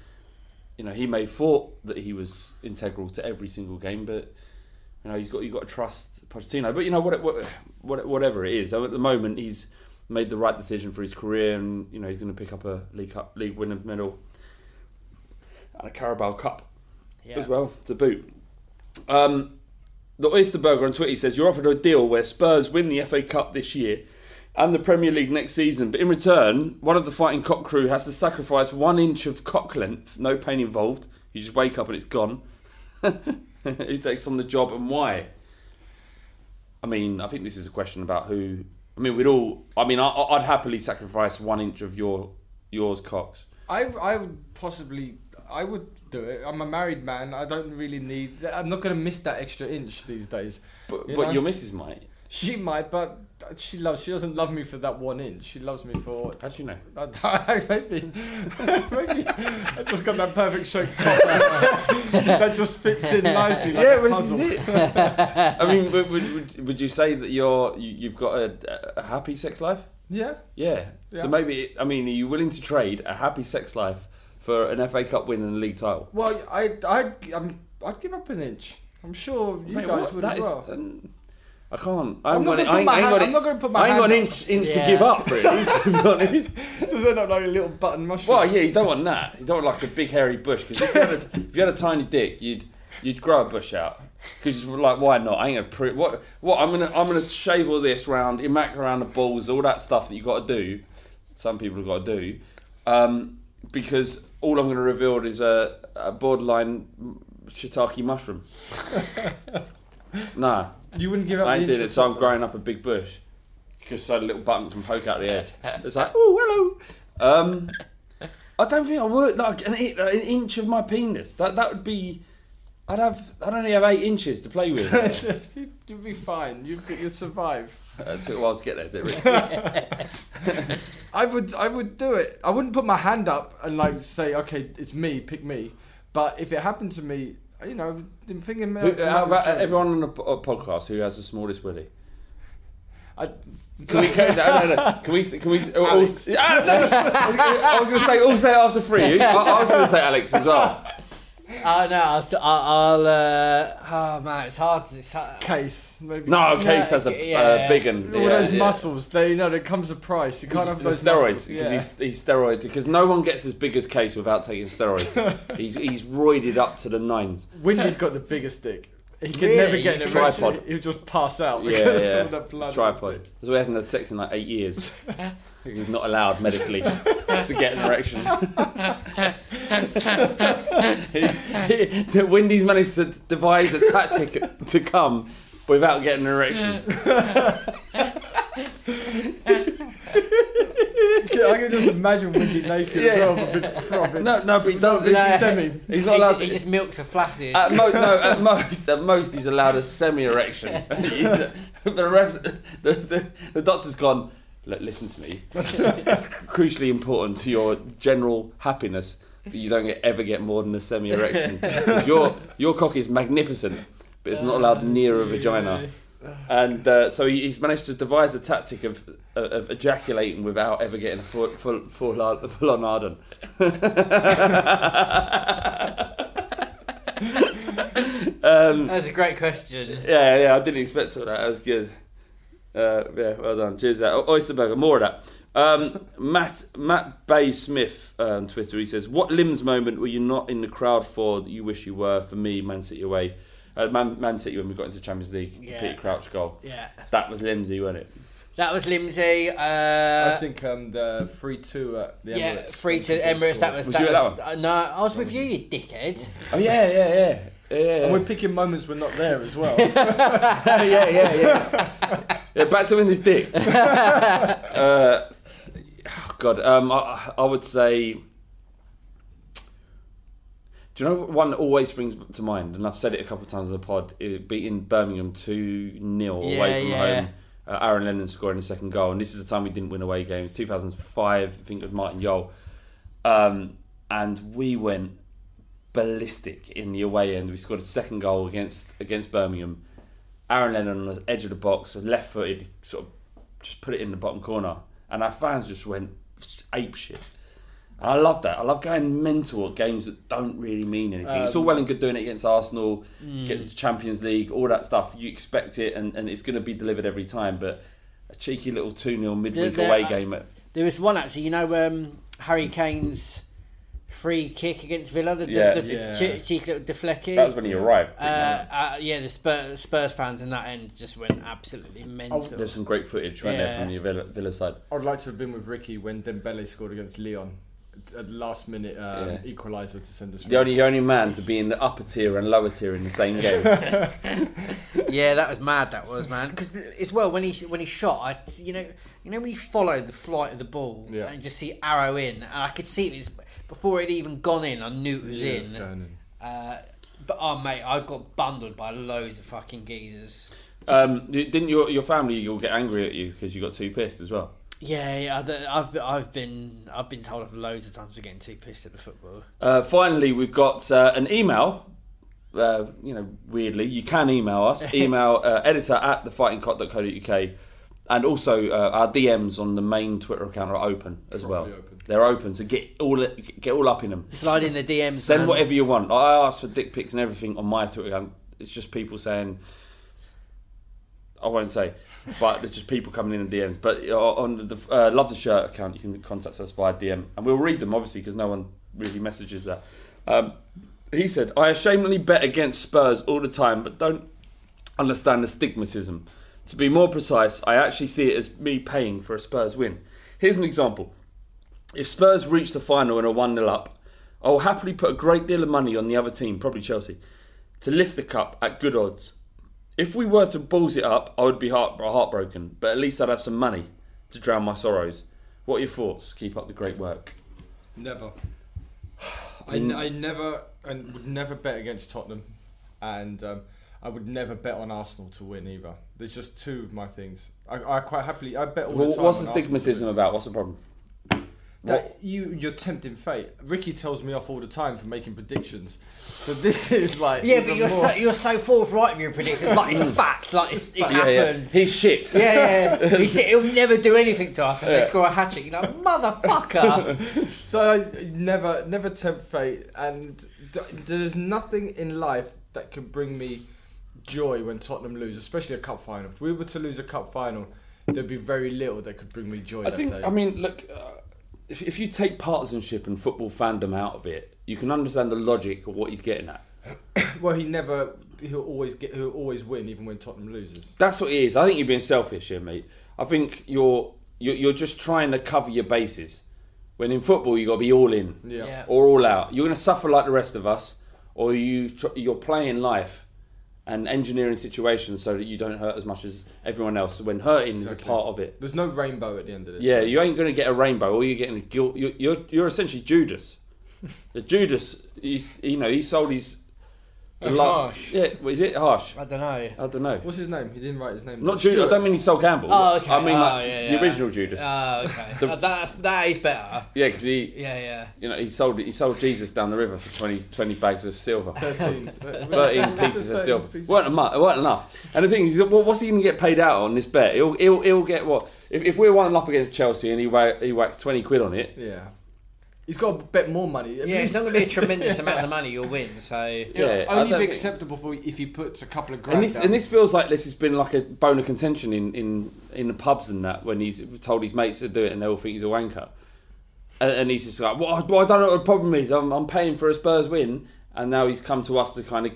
You know, he may thought that he was integral to every single game, but you know he's got you got to trust Pochettino. But you know what, what, what whatever it is, so at the moment he's made the right decision for his career, and you know he's going to pick up a league cup, league winning medal, and a Carabao Cup Yeah. as well to boot. Um, the Oyster Burger on Twitter says you're offered a deal where Spurs win the FA Cup this year and the Premier League next season, but in return, one of the fighting cock crew has to sacrifice one inch of cock length, no pain involved. You just wake up and it's gone. Who takes on the job and why? I mean, I think this is a question about who. I mean, we'd all. I mean, I, I'd happily sacrifice one inch of your yours cocks. I, I would possibly, I would do it. I'm a married man. I don't really need. I'm not going to miss that extra inch these days. But, You but know? your missus might. She might, but she loves. She doesn't love me for that one inch. She loves me for. How do you know? maybe, maybe I just got that perfect shape that just fits in nicely. Like yeah, a well, this is puzzle. it. I mean, would, would, would, would you say that you're you, you've got a, a happy sex life? Yeah. Yeah. Yeah. So maybe I mean, are you willing to trade a happy sex life for an FA Cup win and a league title? Well, I, I, I'm, I'd give up an inch. I'm sure you Mate, guys what? would That as is- well. um, I can't. I I'm haven't not gonna I ain't, put my I ain't hand- got it. I'm not gonna put my I ain't got an inch inch Yeah. to give up, really. To be honest. Just end up like a little button mushroom. Well, yeah, you don't want that. You don't want like a big hairy bush because if, you had a- if you had a tiny dick, you'd you'd grow a bush out. Because you're like, why not? I ain't gonna prove what. What I'm gonna I'm gonna shave all this round, immaculate around the balls, all that stuff that you got to do. Some people have got to do, um, because all I'm gonna reveal is a, a borderline shiitake mushroom. nah, You wouldn't give up I the did it, so I'm growing up a big bush. because so the little button can poke out the edge. It's like, oh, hello. Um, I don't think I would like an, an inch of my penis. That that would be. I'd have. I'd only have eight inches to play with. you'd, be fine. You'd, be- you'd survive. it took a while to get there. Didn't it? I would, I would do it. I wouldn't put my hand up and like say, okay, it's me, pick me. But if it happened to me, you know, I'm thinking. Who, out of everyone on the po- uh, podcast who has the smallest willy? I, Can we? Can, no, no, no. Can we? Can we? All, Ah, no, I was gonna- I was going to say all say it after three. I, I was going to say Alex as well. Oh no, I'll, I'll, I'll uh, oh man, it's hard. to- It's hard. Case, maybe. No, Case has a yeah. uh, big one. All yeah, those yeah. muscles, they you know there comes a price. You can't have the those steroids because Yeah. he's, he's steroids because no one gets as big as Case without taking steroids. he's he's roided up to the nines. Windy's got the biggest dick. He can Really? never get in a Tripod. race. He'll just pass out Yeah, because yeah. of all that blood. Tripod. That's why he hasn't had sex in like eight years. He's not allowed medically to get an erection. He, the Windy's managed to devise a tactic to come without getting an erection. I can just imagine Windy naked Yeah. as well, a bit throbbing. No, no, but he doesn't. It's semi. He's not allowed he, to. he just milks a flaccid. At mo- no, at most, at most, he's allowed a semi-erection. the rest, the, the, the doctor's gone. Look, listen to me. it's crucially important to your general happiness that you don't get, ever get more than a semi erection. your your cock is magnificent, but it's not allowed near a vagina. And uh, so he's managed to devise a tactic of of ejaculating without ever getting full full full, on- full on ardent. Um, That's a great question. yeah, yeah, I didn't expect all that. That was good. Uh, yeah, well done. Cheers, that oyster burger. More of that. Um, Matt Matt Bay Smith uh, on Twitter. He says, "What limbs moment were you not in the crowd for that you wish you were? For me, Man City away, uh, Man, Man City when we got into Champions League, Yeah. Peter Crouch goal. Yeah. that was Limsy, wasn't it? That was Limsey. Uh, I think um, the three two at the yeah, Emirates. free when to Emirates. That was. Was that you at was, that uh, no, I was with you, you dickhead. Oh yeah, yeah, yeah, yeah. yeah. And we're picking moments we're not there as well. yeah, yeah, yeah. yeah, back to win this dick. uh, oh God, um, I, I would say. Do you know one that always springs to mind? And I've said it a couple of times on the pod. It, beating Birmingham two 0 away from yeah. home. Uh, Aaron Lennon scoring the second goal, and this is the time we didn't win away games. 2005, I think it was Martin Jol, um, and we went ballistic in the away end. We scored a second goal against against Birmingham. Aaron Lennon on the edge of the box, left footed, sort of just put it in the bottom corner, and our fans just went ape shit. And I love that. I love going mental at games that don't really mean anything. it's all Um, well and good doing it against Arsenal, Mm. get the Champions League, all that stuff. You expect it, and, and it's going to be delivered every time. But a cheeky little 2 0 midweek There- away there- game at There was one actually. You know, um, Harry Kane's free kick against Villa. The, the, Yeah. the Yeah. che- cheeky little deflecky. That was when he arrived. Uh, uh, yeah, the Spurs, Spurs fans in that end just went absolutely mental. There's some great footage right there from the Villa, Villa side. I'd like to have been with Ricky when Dembele scored against Lyon at the last minute um, Yeah. equaliser to send us. The through. only only man to be in the upper tier and lower tier in the same game. yeah, that was mad. That was man. Because as well, when he when he shot, I you know you know we followed the flight of the ball Yeah. and just see arrow in, and I could see it was before it even gone in. I knew it was Yeah, it was in. Uh, but oh mate, I got bundled by loads of fucking geezers. um, didn't your your family all get angry at you because you got too pissed as well? Yeah, yeah, I've- I've been, I've been I've been told off loads of times for getting too pissed at the football. Uh, finally, we've got uh, an email. Uh, you know, weirdly, you can email us. Email uh, editor at thefightingcock.co.uk. And also, uh, our DMs on the main Twitter account are open as well. open. They're open, so get all get all up in them. Slide in the DMs. Send man. whatever you want. I ask for dick pics and everything on my Twitter account. It's just people saying, I won't say, but it's just people coming in the DMs. But uh, on the uh, Love the Shirt account, you can contact us via DM, and we'll read them obviously because no one really messages that. Um, he said, "I ashamedly bet against Spurs all the time, but don't understand the stigmatism. To be more precise, I actually see it as me paying for a Spurs win. Here's an example." If Spurs reach the final and are 1 0 up, I will happily put a great deal of money on the other team, probably Chelsea, to lift the cup at good odds. If we were to balls it up, I would be heart- heartbroken, but at least I'd have some money to drown my sorrows. What are your thoughts? Keep up the great work. Never. I, n- I never and would never bet against Tottenham, and um, I would never bet on Arsenal to win either. There's just two of my things. I, I quite happily I bet all Well, the time. what's the on Arsenal to stigmatism about? What's the problem? That you you're tempting fate. Ricky tells me off all the time for making predictions. So this is like Yeah, but you're more- so, you're so forthright with your predictions. Like it's a mm. fact. Like it's, it's Yeah, yeah. happened. He's shit. Yeah, yeah. He said he'll never do anything to us and they score a hat trick. You're like, motherfucker. So I never, never tempt fate, and th- there's nothing in life that can bring me joy when Tottenham lose, especially a cup final. If we were to lose a cup final, there'd be very little that could bring me joy. I that think, day. I mean, look, uh, if, if you take partisanship and football fandom out of it, you can understand the logic of what he's getting at. well, he never, he'll always get, he'll always win, even when Tottenham loses. That's what it is. I think you're being selfish here, mate. I think you're you're, you're just trying to cover your bases. When in football, you got to be all in Yeah. Yeah. or all out. You're going to suffer like the rest of us, or you tr- you're playing life and engineering situations so that you don't hurt as much as everyone else. When hurting is a part of it. There's no rainbow at the end of this. Yeah, you ain't going to get a rainbow. All you're getting is guilt. You're you're, you're essentially Judas. the Judas, you know, he sold his. The That's lo- harsh. Yeah, well, is it harsh? I don't know. I don't know. What's his name? He didn't write his name. Not Judas. I don't mean he sold Campbell. Oh, okay. I mean oh, like yeah, the original Judas. Oh, okay. Uh, that's that is better. yeah, because he, Yeah, yeah. you know, he sold he sold Jesus down the river for 20, 20 bags of silver. 13. 13 pieces of silver. weren't, emu- weren't enough. And the thing is, well, what's he going to get paid out on this bet? He'll, he'll, he'll get what? If, if we're one up against Chelsea and he, wha- he whacks 20 quid on it, Yeah. He's got to bet more money. At Yeah, it's not going to be a tremendous amount of money you'll win. So Yeah, I only don't be think- acceptable for if he puts a couple of grand And this, down. and this feels like this has been like a bone of contention in, in, in the pubs and that when he's told his mates to do it and they all think he's a wanker. And, and he's just like, well I, well, I don't know what the problem is. I'm, I'm paying for a Spurs win. And now he's come to us to kind of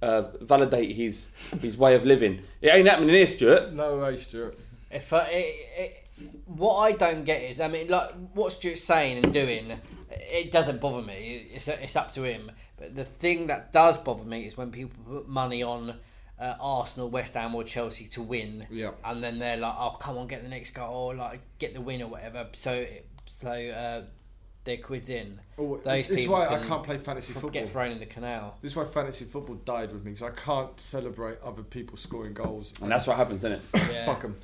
uh, validate his his way of living. It ain't happening here, Stuart. no way, Stuart. If I, it, it, what I don't get is, I mean, like what Stuart's saying and doing, it doesn't bother me. It's it's up to him. But the thing that does bother me is when people put money on uh, Arsenal, West Ham, or Chelsea to win, Yeah. and then they're like, "Oh, come on, get the next goal, or like get the win or whatever." So so uh, their quids in. Oh, Those this is people why I can can't play fantasy football. Get thrown in the canal. This is why fantasy football died with me because I can't celebrate other people scoring goals. And that's what happens, isn't it? Yeah. Fuck them.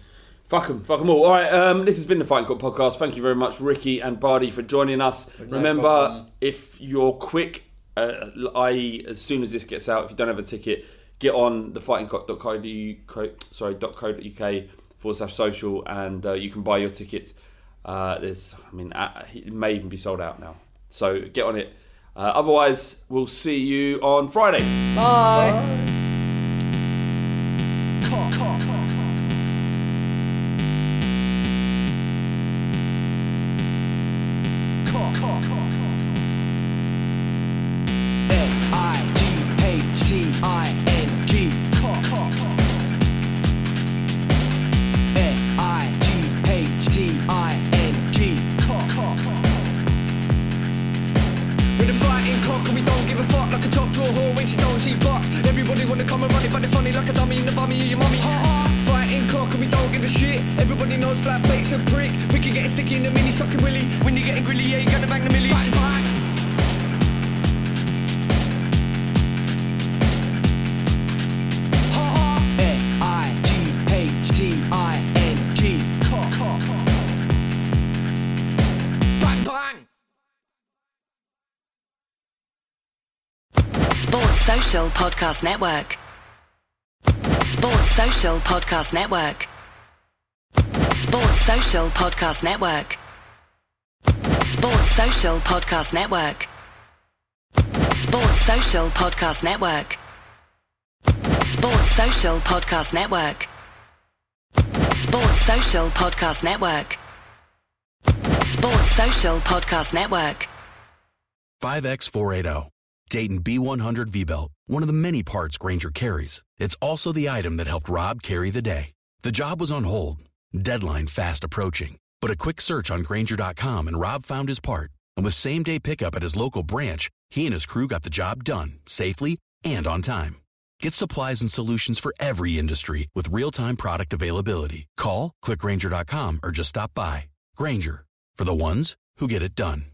Fuck them, fuck them all. All right, um, this has been the Fighting Cock podcast. Thank you very much, Ricky and Bardi, for joining us. Remember, problem. if you're quick, uh, i.e., as soon as this gets out, if you don't have a ticket, get on the fightingcock.co.uk, sorry, .co.uk forward slash social, and uh, you can buy your tickets. Uh, there's, I mean, uh, it may even be sold out now. So get on it. Uh, otherwise, we'll see you on Friday. Bye. F-I-G-H-T-I-N-G Everybody knows flat bait's a prick We can get sticky in the mini sucking willy When you're getting grilly yeah you gonna bang the millie bang, bang. F-I-G-H-T-I-N-G Bang bang Sports Social Podcast Network. Sports Social Podcast Network. Sports Social Podcast Network. Sports Social Podcast Network. Sports Social Podcast Network. Sports Social Podcast Network. Sports Social Podcast Network. Sports Social Podcast Network. 5X480. Dayton B100 V-Belt. One of the many parts Grainger carries. It's also the item that helped Rob carry the day. The job was on hold. Deadline fast approaching. But a quick search on Grainger.com and Rob found his part. And with same day pickup at his local branch, he and his crew got the job done safely and on time. Get supplies and solutions for every industry with real time product availability. Call, clickgrainger.com, or just stop by. Grainger, for the ones who get it done.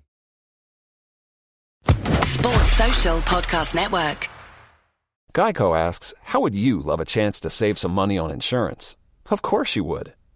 Sports Social Podcast Network. Geico asks, How would you love a chance to save some money on insurance? Of course you would.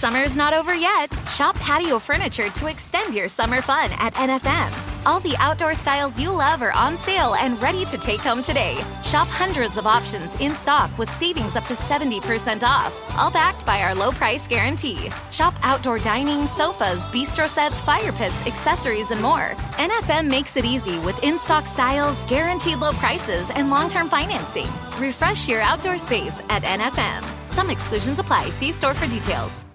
Summer's not over yet. Shop patio furniture to extend your summer fun at NFM. All the outdoor styles you love are on sale and ready to take home today. Shop hundreds of options in stock with savings up to 70% off, all backed by our low price guarantee. Shop outdoor dining, sofas, bistro sets, fire pits, accessories, and more. NFM makes it easy with in stock styles, guaranteed low prices, and long term financing. Refresh your outdoor space at NFM. Some exclusions apply. See store for details.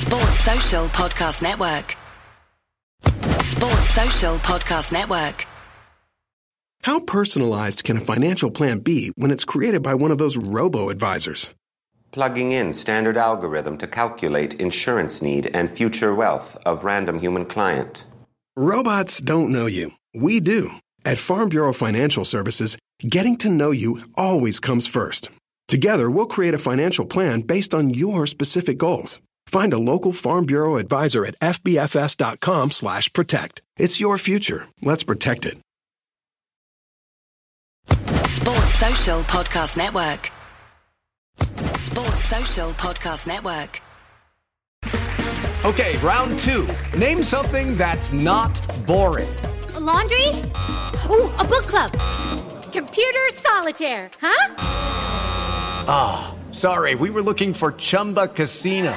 Sports Social Podcast Network. Sports Social Podcast Network. How personalized can a financial plan be when it's created by one of those robo advisors? Plugging in standard algorithm to calculate insurance need and future wealth of random human client. Robots don't know you. We do. At Farm Bureau Financial Services, getting to know you always comes first. Together, we'll create a financial plan based on your specific goals. Find a local Farm Bureau advisor at fbfs.com slash protect. It's your future. Let's protect it. Sports Social Podcast Network. Sports Social Podcast Network. Okay, round two. Name something that's not boring. A laundry? Ooh, a book club. Computer solitaire, huh? Ah, oh, sorry, we were looking for Chumba Casino.